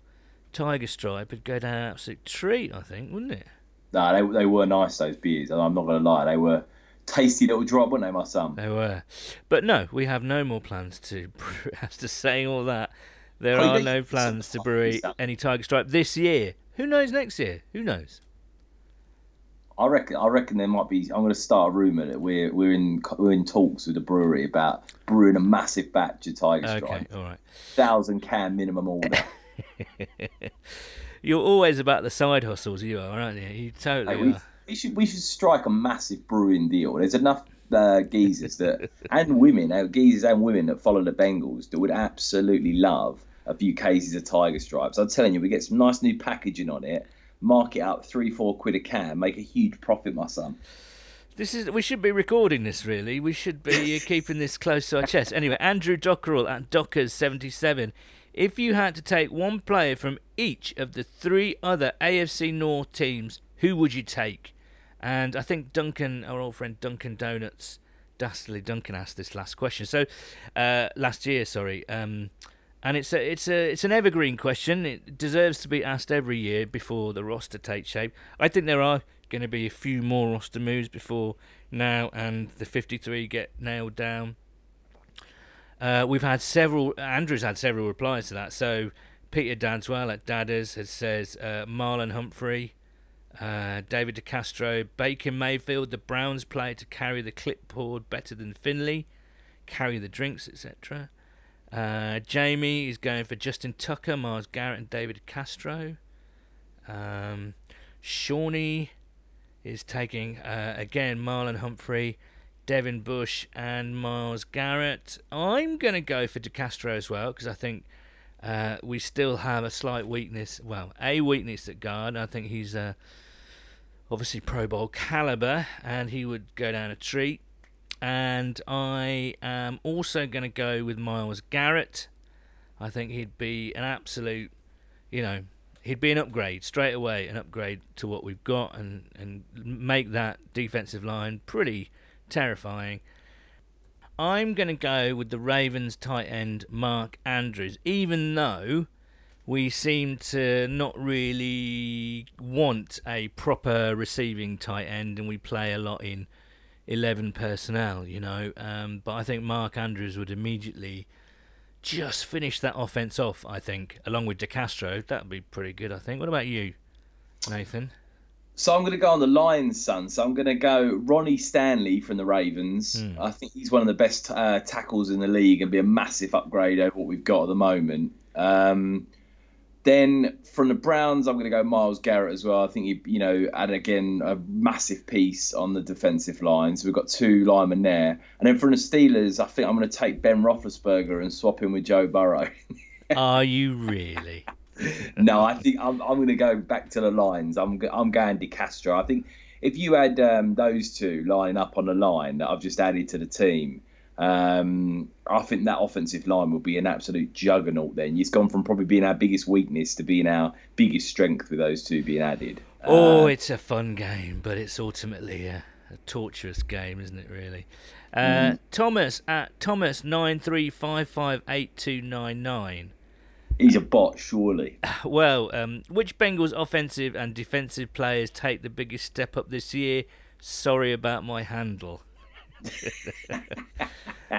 Tiger Stripe would go down an absolute treat, I think, wouldn't it? No, they, they were nice, those beers. I'm not going to lie. They were tasty little drop, weren't they, my son? They were. But no, we have no more plans to brew. After saying all that, there are no plans to brew any Tiger Stripe this year. Who knows next year? Who knows? I reckon. I reckon there might be. I'm going to start a rumor that we're we're in we're in talks with the brewery about brewing a massive batch of Tiger Stripe. Okay, all right. Thousand can minimum order. You're always about the side hustles, you are, aren't you? You totally hey, we, are. We should we should strike a massive brewing deal. There's enough uh, geezers that and women, uh, geezers and women that follow the Bengals that would absolutely love a few cases of Tiger Stripes. I'm telling you, we get some nice new packaging on it, mark it up three, four quid a can, make a huge profit, my son. This is we should be recording this really. We should be keeping this close to our chest. Anyway, Andrew Dockerell at Dockers77 if you had to take one player from each of the three other AFC North teams, who would you take? And I think Duncan, our old friend Duncan Donuts, Dastardly Duncan asked this last question. So, uh, last year, sorry. Um, and it's a, it's a, it's an evergreen question. It deserves to be asked every year before the roster takes shape. I think there are going to be a few more roster moves before now and the 53 get nailed down. Uh, we've had several. Andrew's had several replies to that. So Peter Dadswell at Dadders has says uh, Marlon Humphrey, uh, David DeCastro, Baker Mayfield, the Browns player to carry the clipboard better than Finley, carry the drinks, etc. Uh, Jamie is going for Justin Tucker, Myles Garrett, and David Castro. Um, Shawnee is taking uh, again Marlon Humphrey. Devin Bush and Myles Garrett. I'm going to go for DeCastro as well because I think uh, we still have a slight weakness. Well, a weakness at guard. I think he's uh, obviously Pro Bowl caliber and he would go down a treat. And I am also going to go with Myles Garrett. I think he'd be an absolute, you know, he'd be an upgrade straight away, an upgrade to what we've got, and and make that defensive line pretty terrifying. I'm going to go with the Ravens tight end Mark Andrews, even though we seem to not really want a proper receiving tight end and we play a lot in 11 personnel, you know. Um, but I think Mark Andrews would immediately just finish that offense off, I think, along with DeCastro. That would be pretty good, I think. What about you, Nathan? So I'm going to go on the Lions, son. So I'm going to go Ronnie Stanley from the Ravens. Mm. I think he's one of the best uh, tackles in the league and be a massive upgrade over what we've got at the moment. Um, Then from the Browns, I'm going to go Myles Garrett as well. I think he, you know, and again a massive piece on the defensive line. So we've got two linemen there. And then from the Steelers, I think I'm going to take Ben Roethlisberger and swap him with Joe Burrow. Are you really? No, I think I'm, I'm going to go back to the lines. I'm I'm going DeCastro. I think if you had um, those two lining up on the line that I've just added to the team, um, I think that offensive line will be an absolute juggernaut. Then it's gone from probably being our biggest weakness to being our biggest strength with those two being added. Oh, uh, it's a fun game, but it's ultimately a, a torturous game, isn't it? Really. Uh, mm. Thomas at Thomas nine three five five eight two nine nine He's a bot, surely. Well, um, which Bengals offensive and defensive players take the biggest step up this year? Sorry about my handle.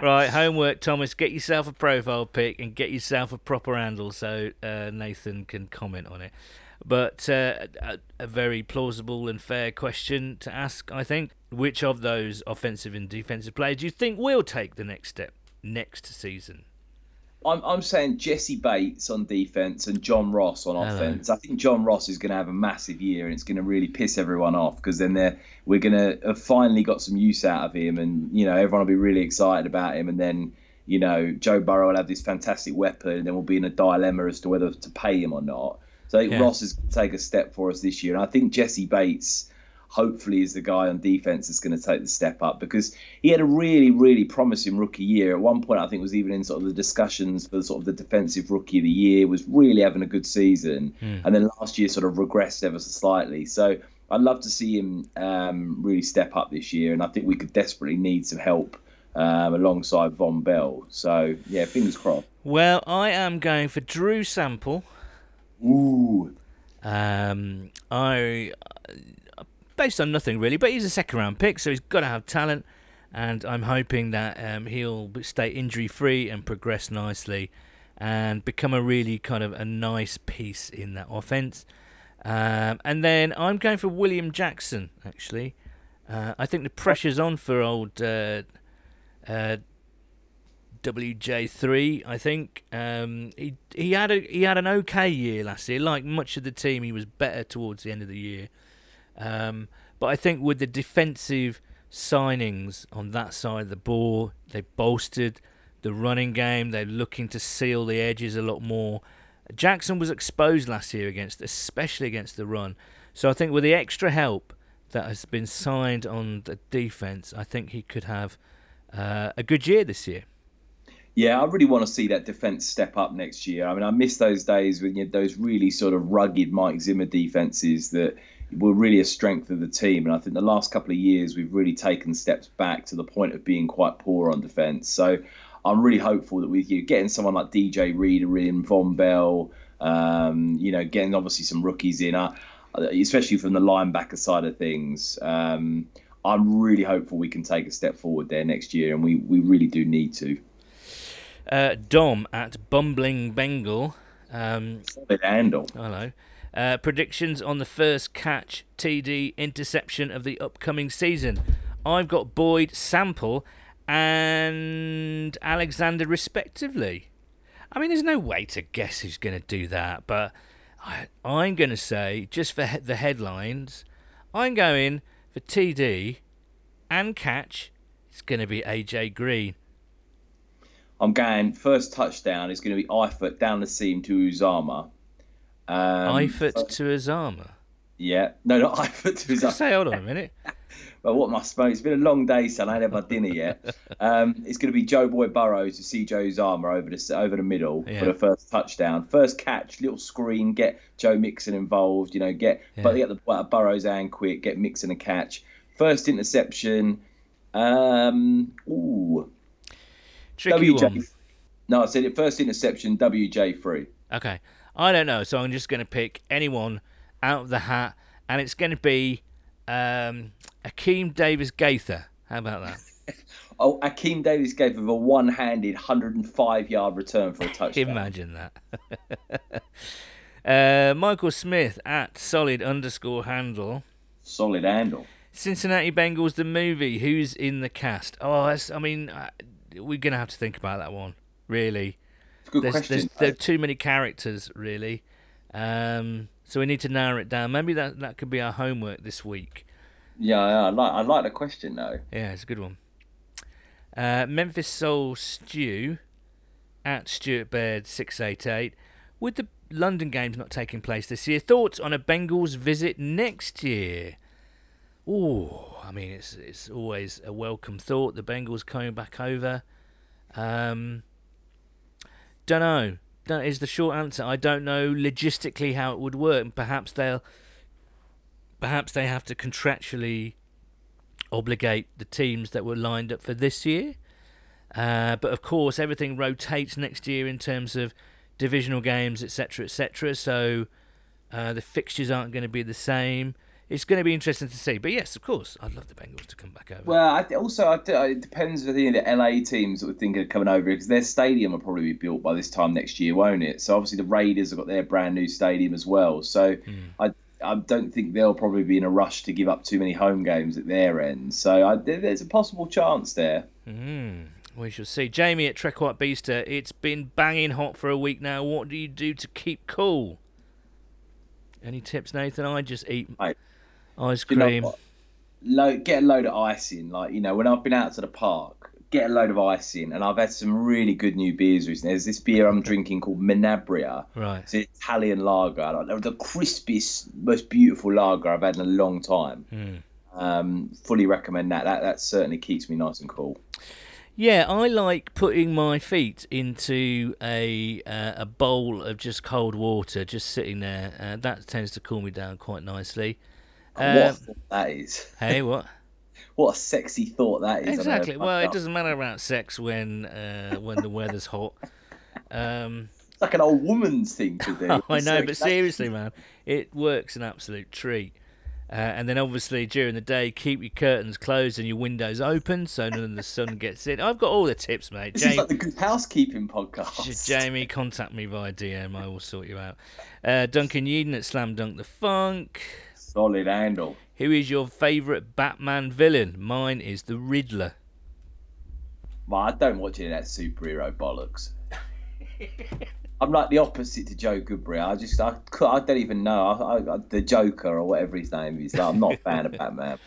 right, homework, Thomas. Get yourself a profile pic and get yourself a proper handle so uh, Nathan can comment on it. But uh, a, a, very plausible and fair question to ask, I think. Which of those offensive and defensive players do you think will take the next step next season? I'm, I'm saying Jessie Bates on defense and John Ross on offense. I think John Ross is going to have a massive year and it's going to really piss everyone off because then they're, we're going to have finally got some use out of him and you know everyone will be really excited about him and then you know Joe Burrow will have this fantastic weapon and then we'll be in a dilemma as to whether to pay him or not. So I think yeah. Ross is going to take a step for us this year and I think Jessie Bates hopefully is the guy on defense that's going to take the step up because he had a really, really promising rookie year. At one point, I think was even in sort of the discussions for sort of the defensive rookie of the year. Was really having a good season, mm. and then last year sort of regressed ever so slightly. So I'd love to see him um, really step up this year, and I think we could desperately need some help. Um, alongside Vonn Bell, so yeah, fingers crossed. Well, I am going for Drew Sample. Ooh. Um, I based on nothing really, but he's a second round pick, so he's got to have talent. And I'm hoping that um, he'll stay injury free and progress nicely and become a really kind of a nice piece in that offense. Um, and then I'm going for William Jackson, actually. Uh, I think the pressure's on for old uh, uh, WJ3. I think um, he he had a he had an okay year last year. Like much of the team, he was better towards the end of the year. Um, but I think with the defensive signings on that side of the ball, they bolstered the running game. They're looking to seal the edges a lot more. Jackson was exposed last year against, especially against the run. So I think with the extra help that has been signed on the defense, I think he could have uh, a good year this year. Yeah, I really want to see that defense step up next year. I mean, I miss those days when you had those really sort of rugged Mike Zimmer defenses that were really a strength of the team. And I think the last couple of years we've really taken steps back to the point of being quite poor on defence. So I'm really hopeful that with you getting someone like DJ Reader in, Vonn Bell, um, you know, getting obviously some rookies in, uh, especially from the linebacker side of things. Um, I'm really hopeful we can take a step forward there next year, and we, we really do need to. Uh, Dom at Bumbling Bengal. Um, Solid handle. Hello. Uh, predictions on the first catch, TD, interception of the upcoming season. I've got Boyd, Sample, and Alexander, respectively. I mean, there's no way to guess who's going to do that, but I, I'm going to say, just for he- the headlines, I'm going for TD and catch. It's going to be AJ Green. I'm going first touchdown is going to be Eifert down the seam to Uzomah. Um, Eifert to Uzomah. Yeah, no, not Eifert to Uzomah. Say, hold on a minute. well, what my smoke? It's been a long day, son. I ain't had my dinner yet. Um, it's going to be Joe Boy Burrows to see Joe Uzomah over the over the middle yeah. for the first touchdown, first catch, little screen, get Joe Mixon involved. You know, get yeah. but get the uh, Burrows and quick, get Mixon a catch. First interception. Um, ooh, tricky WJ, one. No, I said it. First interception, WJ three. Okay. I don't know. So I'm just going to pick anyone out of the hat, and it's going to be um, Akeem Davis Gaither. How about that? oh, Akeem Davis Gaither with a one-handed 105-yard return for a touchdown. Imagine that. uh, Michael Smith at solid underscore handle. Solid handle. Cincinnati Bengals the movie. Who's in the cast? Oh, I mean, uh, we're gonna have to think about that one. Really good there's, question. There's, there are too many characters, really. Um, so we need to narrow it down. Maybe that that could be our homework this week. Yeah, I like I like the question though. Yeah, it's a good one. Uh, Memphis Soul Stew at Stuart Baird six eight eight. With the London games not taking place this year, thoughts on a Bengals visit next year? Oh, I mean it's it's always a welcome thought. The Bengals coming back over. Um, don't know. That is the short answer. I don't know logistically how it would work. Perhaps they'll, perhaps they have to contractually obligate the teams that were lined up for this year. Uh, but of course, everything rotates next year in terms of divisional games, etc., etc. So uh, the fixtures aren't going to be the same it's going to be interesting to see. But yes, of course, I'd love the Bengals to come back over. Well, I, also I, it depends with the, the LA teams that would think of coming over because their stadium will probably be built by this time next year, won't it? So obviously the Raiders have got their brand new stadium as well. So mm. I I don't think they'll probably be in a rush to give up too many home games at their end. So I, there's a possible chance there. Mm. We shall see. Jamie at Trek White Beaster, it's been banging hot for a week now. What do you do to keep cool? Any tips, Nathan? I just eat. I, Ice cream. You know, get a load of ice in. Like, you know, when I've been out to the park, get a load of ice in. And I've had some really good new beers recently. There's this beer I'm drinking called Menabrea. Right. It's an Italian lager. Like, the crispiest, most beautiful lager I've had in a long time. Mm. Um, fully recommend that. That that certainly keeps me nice and cool. Yeah, I like putting my feet into a uh, a bowl of just cold water, just sitting there. Uh, that tends to cool me down quite nicely. Um, what that is. Hey, what? what a sexy thought that is. Exactly. Well, it doesn't matter about sex when uh, when the weather's hot. Um, it's like an old woman's thing to do. I know, but seriously, man, it works an absolute treat. Uh, and then obviously during the day, keep your curtains closed and your windows open so none of the sun gets in. I've got all the tips, mate. This Jamie, is like the good housekeeping podcast. Jamie, contact me via DM. I will sort you out. Uh, Duncan Eden at Slam Dunk the Funk. Solid handle. Who is your favourite Batman villain? Mine is the Riddler. Well, I don't watch any of that superhero bollocks. I'm like the opposite to Joe Goodberry. I just, I, I don't even know. I, I, the Joker or whatever his name is. Like, I'm not a fan of Batman.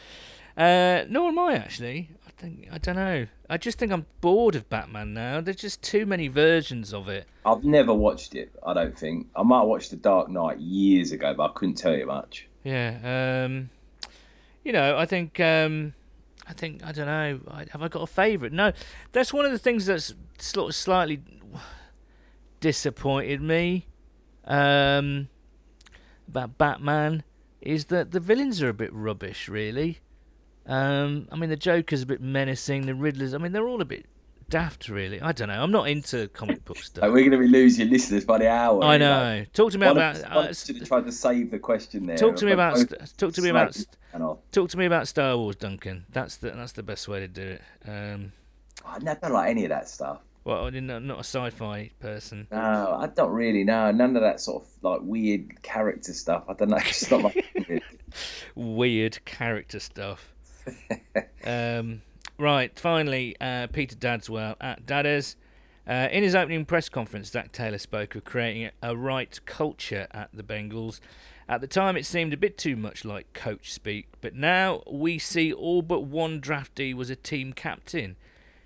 Uh, nor am I actually. I think I don't know. I just think I'm bored of Batman now. There's just too many versions of it. I've never watched it. I don't think. I might have watched The Dark Knight years ago, but I couldn't tell you much. Yeah. Um, you know, I think. Um, I think I don't know. Have I got a favourite? No. That's one of the things that's sort of slightly disappointed me um, about Batman is that the villains are a bit rubbish, really. Um, I mean, the Joker's a bit menacing. The Riddlers, I mean, they're all a bit daft, really. I don't know. I'm not into comic book stuff. we're going to be losing listeners by the hour. I know. Like, talk to me about. Should have tried to save the question there. Talk to me about. Talk to me about. Talk to me about Star Wars, Duncan. That's the that's the best way to do it. Um, I never like any of that stuff. Well, I'm not a sci-fi person. No, I don't really know. None of that sort of like weird character stuff. I don't know. It's not my weird character stuff. um, Right, finally, uh, Peter Dadswell at Dadders. Uh, in his opening press conference, Zac Taylor spoke of creating a right culture at the Bengals. At the time, it seemed a bit too much like coach speak, but now we see all but one draftee was a team captain.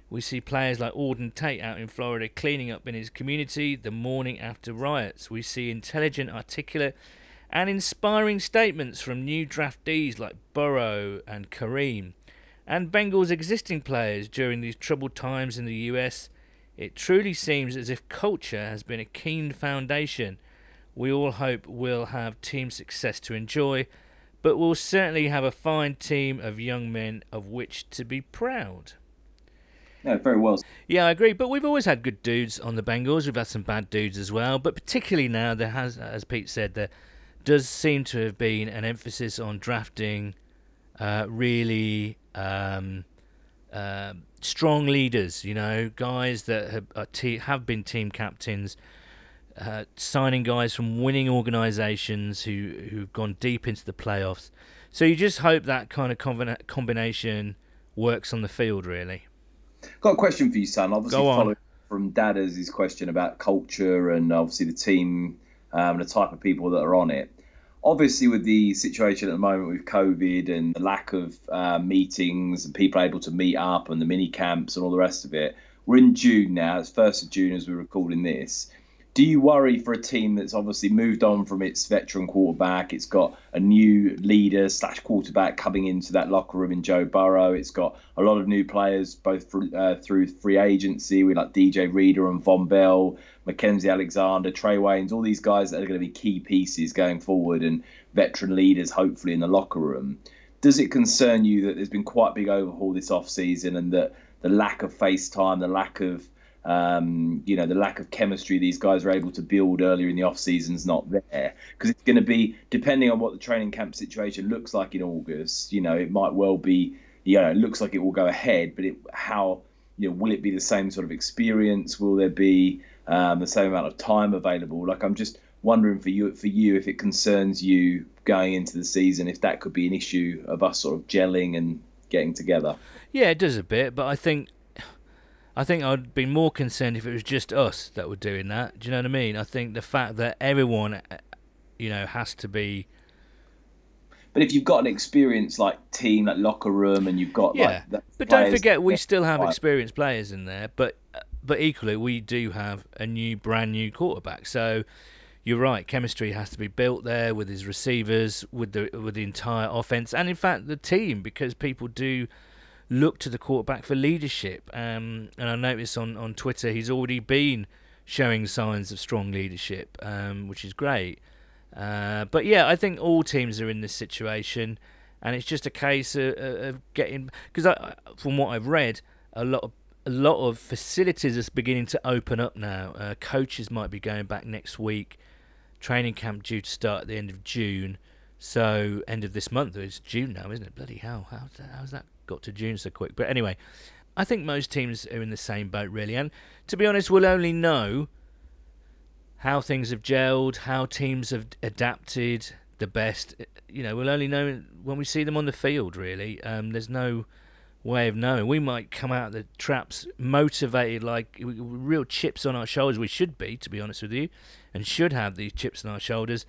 We see players like Auden Tate out in Florida cleaning up in his community the morning after riots. We see intelligent, articulate, and inspiring statements from new draftees like Burrow and Kareem and Bengals' existing players during these troubled times in the US, it truly seems as if culture has been a keen foundation. We all hope we'll have team success to enjoy, but we'll certainly have a fine team of young men of which to be proud. Yeah, very well. Yeah, I agree. But we've always had good dudes on the Bengals. We've had some bad dudes as well. But particularly now, there has, as Pete said, there does seem to have been an emphasis on drafting uh, really um, uh, strong leaders, you know, guys that have, te- have been team captains, uh, signing guys from winning organisations who, who've gone deep into the playoffs. So you just hope that kind of combina- combination works on the field, really. Got a question for you, son. Obviously, following from Dadders' question about culture and obviously the team um, the type of people that are on it. Obviously, with the situation at the moment with COVID and the lack of uh, meetings and people able to meet up and the mini camps and all the rest of it, we're in June now. It's first of June as we're recording this do you worry for a team that's obviously moved on from its veteran quarterback? It's got a new leader slash quarterback coming into that locker room in Joe Burrow. It's got a lot of new players, both through, uh, through free agency. We like DJ Reader and Vonn Bell, Mackensie Alexander, Trae Waynes, all these guys that are going to be key pieces going forward and veteran leaders, hopefully, in the locker room. Does it concern you that there's been quite a big overhaul this off season and that the lack of face time, the lack of um, you know, the lack of chemistry these guys are able to build earlier in the off is not there because it's going to be depending on what the training camp situation looks like in August. You know, it might well be, you know, it looks like it will go ahead, but it, how, you know, will it be the same sort of experience? Will there be um, the same amount of time available? Like, I'm just wondering for you, for you, if it concerns you going into the season, if that could be an issue of us sort of gelling and getting together. Yeah, it does a bit, but I think I think I'd be more concerned if it was just us that were doing that. Do you know what I mean? I think the fact that everyone, uh, you know, has to be. But if you've got an experience like team, like locker room, and you've got yeah, like but don't forget we still have experienced players in there. But uh, but equally, we do have a new, brand new quarterback. So you're right. Chemistry has to be built there with his receivers, with the with the entire offense, and in fact the team, because people do look to the quarterback for leadership. Um, and I noticed on, on Twitter he's already been showing signs of strong leadership, um, which is great. Uh, but yeah, I think all teams are in this situation, and it's just a case of, of getting because from what I've read, a lot of a lot of facilities are beginning to open up now. Uh, coaches might be going back next week. Training camp due to start at the end of June. So end of this month. It's June now, isn't it? Bloody hell! How's that, how's that got to June so quick. But anyway, I think most teams are in the same boat, really. And to be honest, we'll only know how things have gelled, how teams have adapted the best. You know, we'll only know when we see them on the field, really. Um, there's no way of knowing. We might come out of the traps motivated, like real chips on our shoulders. We should be, to be honest with you, and should have these chips on our shoulders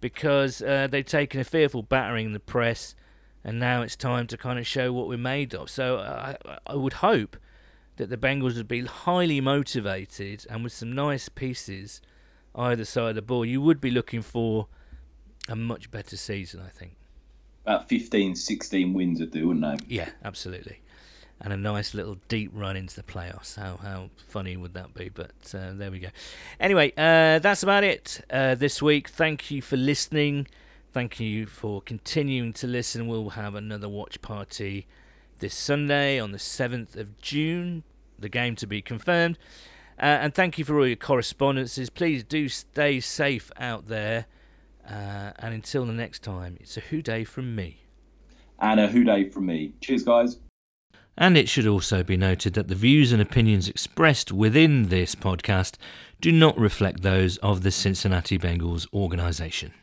because uh, they've taken a fearful battering in the press and now it's time to kind of show what we're made of. So I, I would hope that the Bengals would be highly motivated and with some nice pieces either side of the ball. You would be looking for a much better season, I think. About 15, 16 wins would do, wouldn't they? Yeah, absolutely. And a nice little deep run into the playoffs. How how funny would that be? But uh, there we go. Anyway, uh, that's about it uh, this week. Thank you for listening. Thank you for continuing to listen. We'll have another watch party this Sunday on the 7th of June, the game to be confirmed. Uh, and thank you for all your correspondences. Please do stay safe out there. Uh, and until the next time, it's a WhoDey from me. And a WhoDey from me. Cheers, guys. And it should also be noted that the views and opinions expressed within this podcast do not reflect those of the Cincinnati Bengals organisation.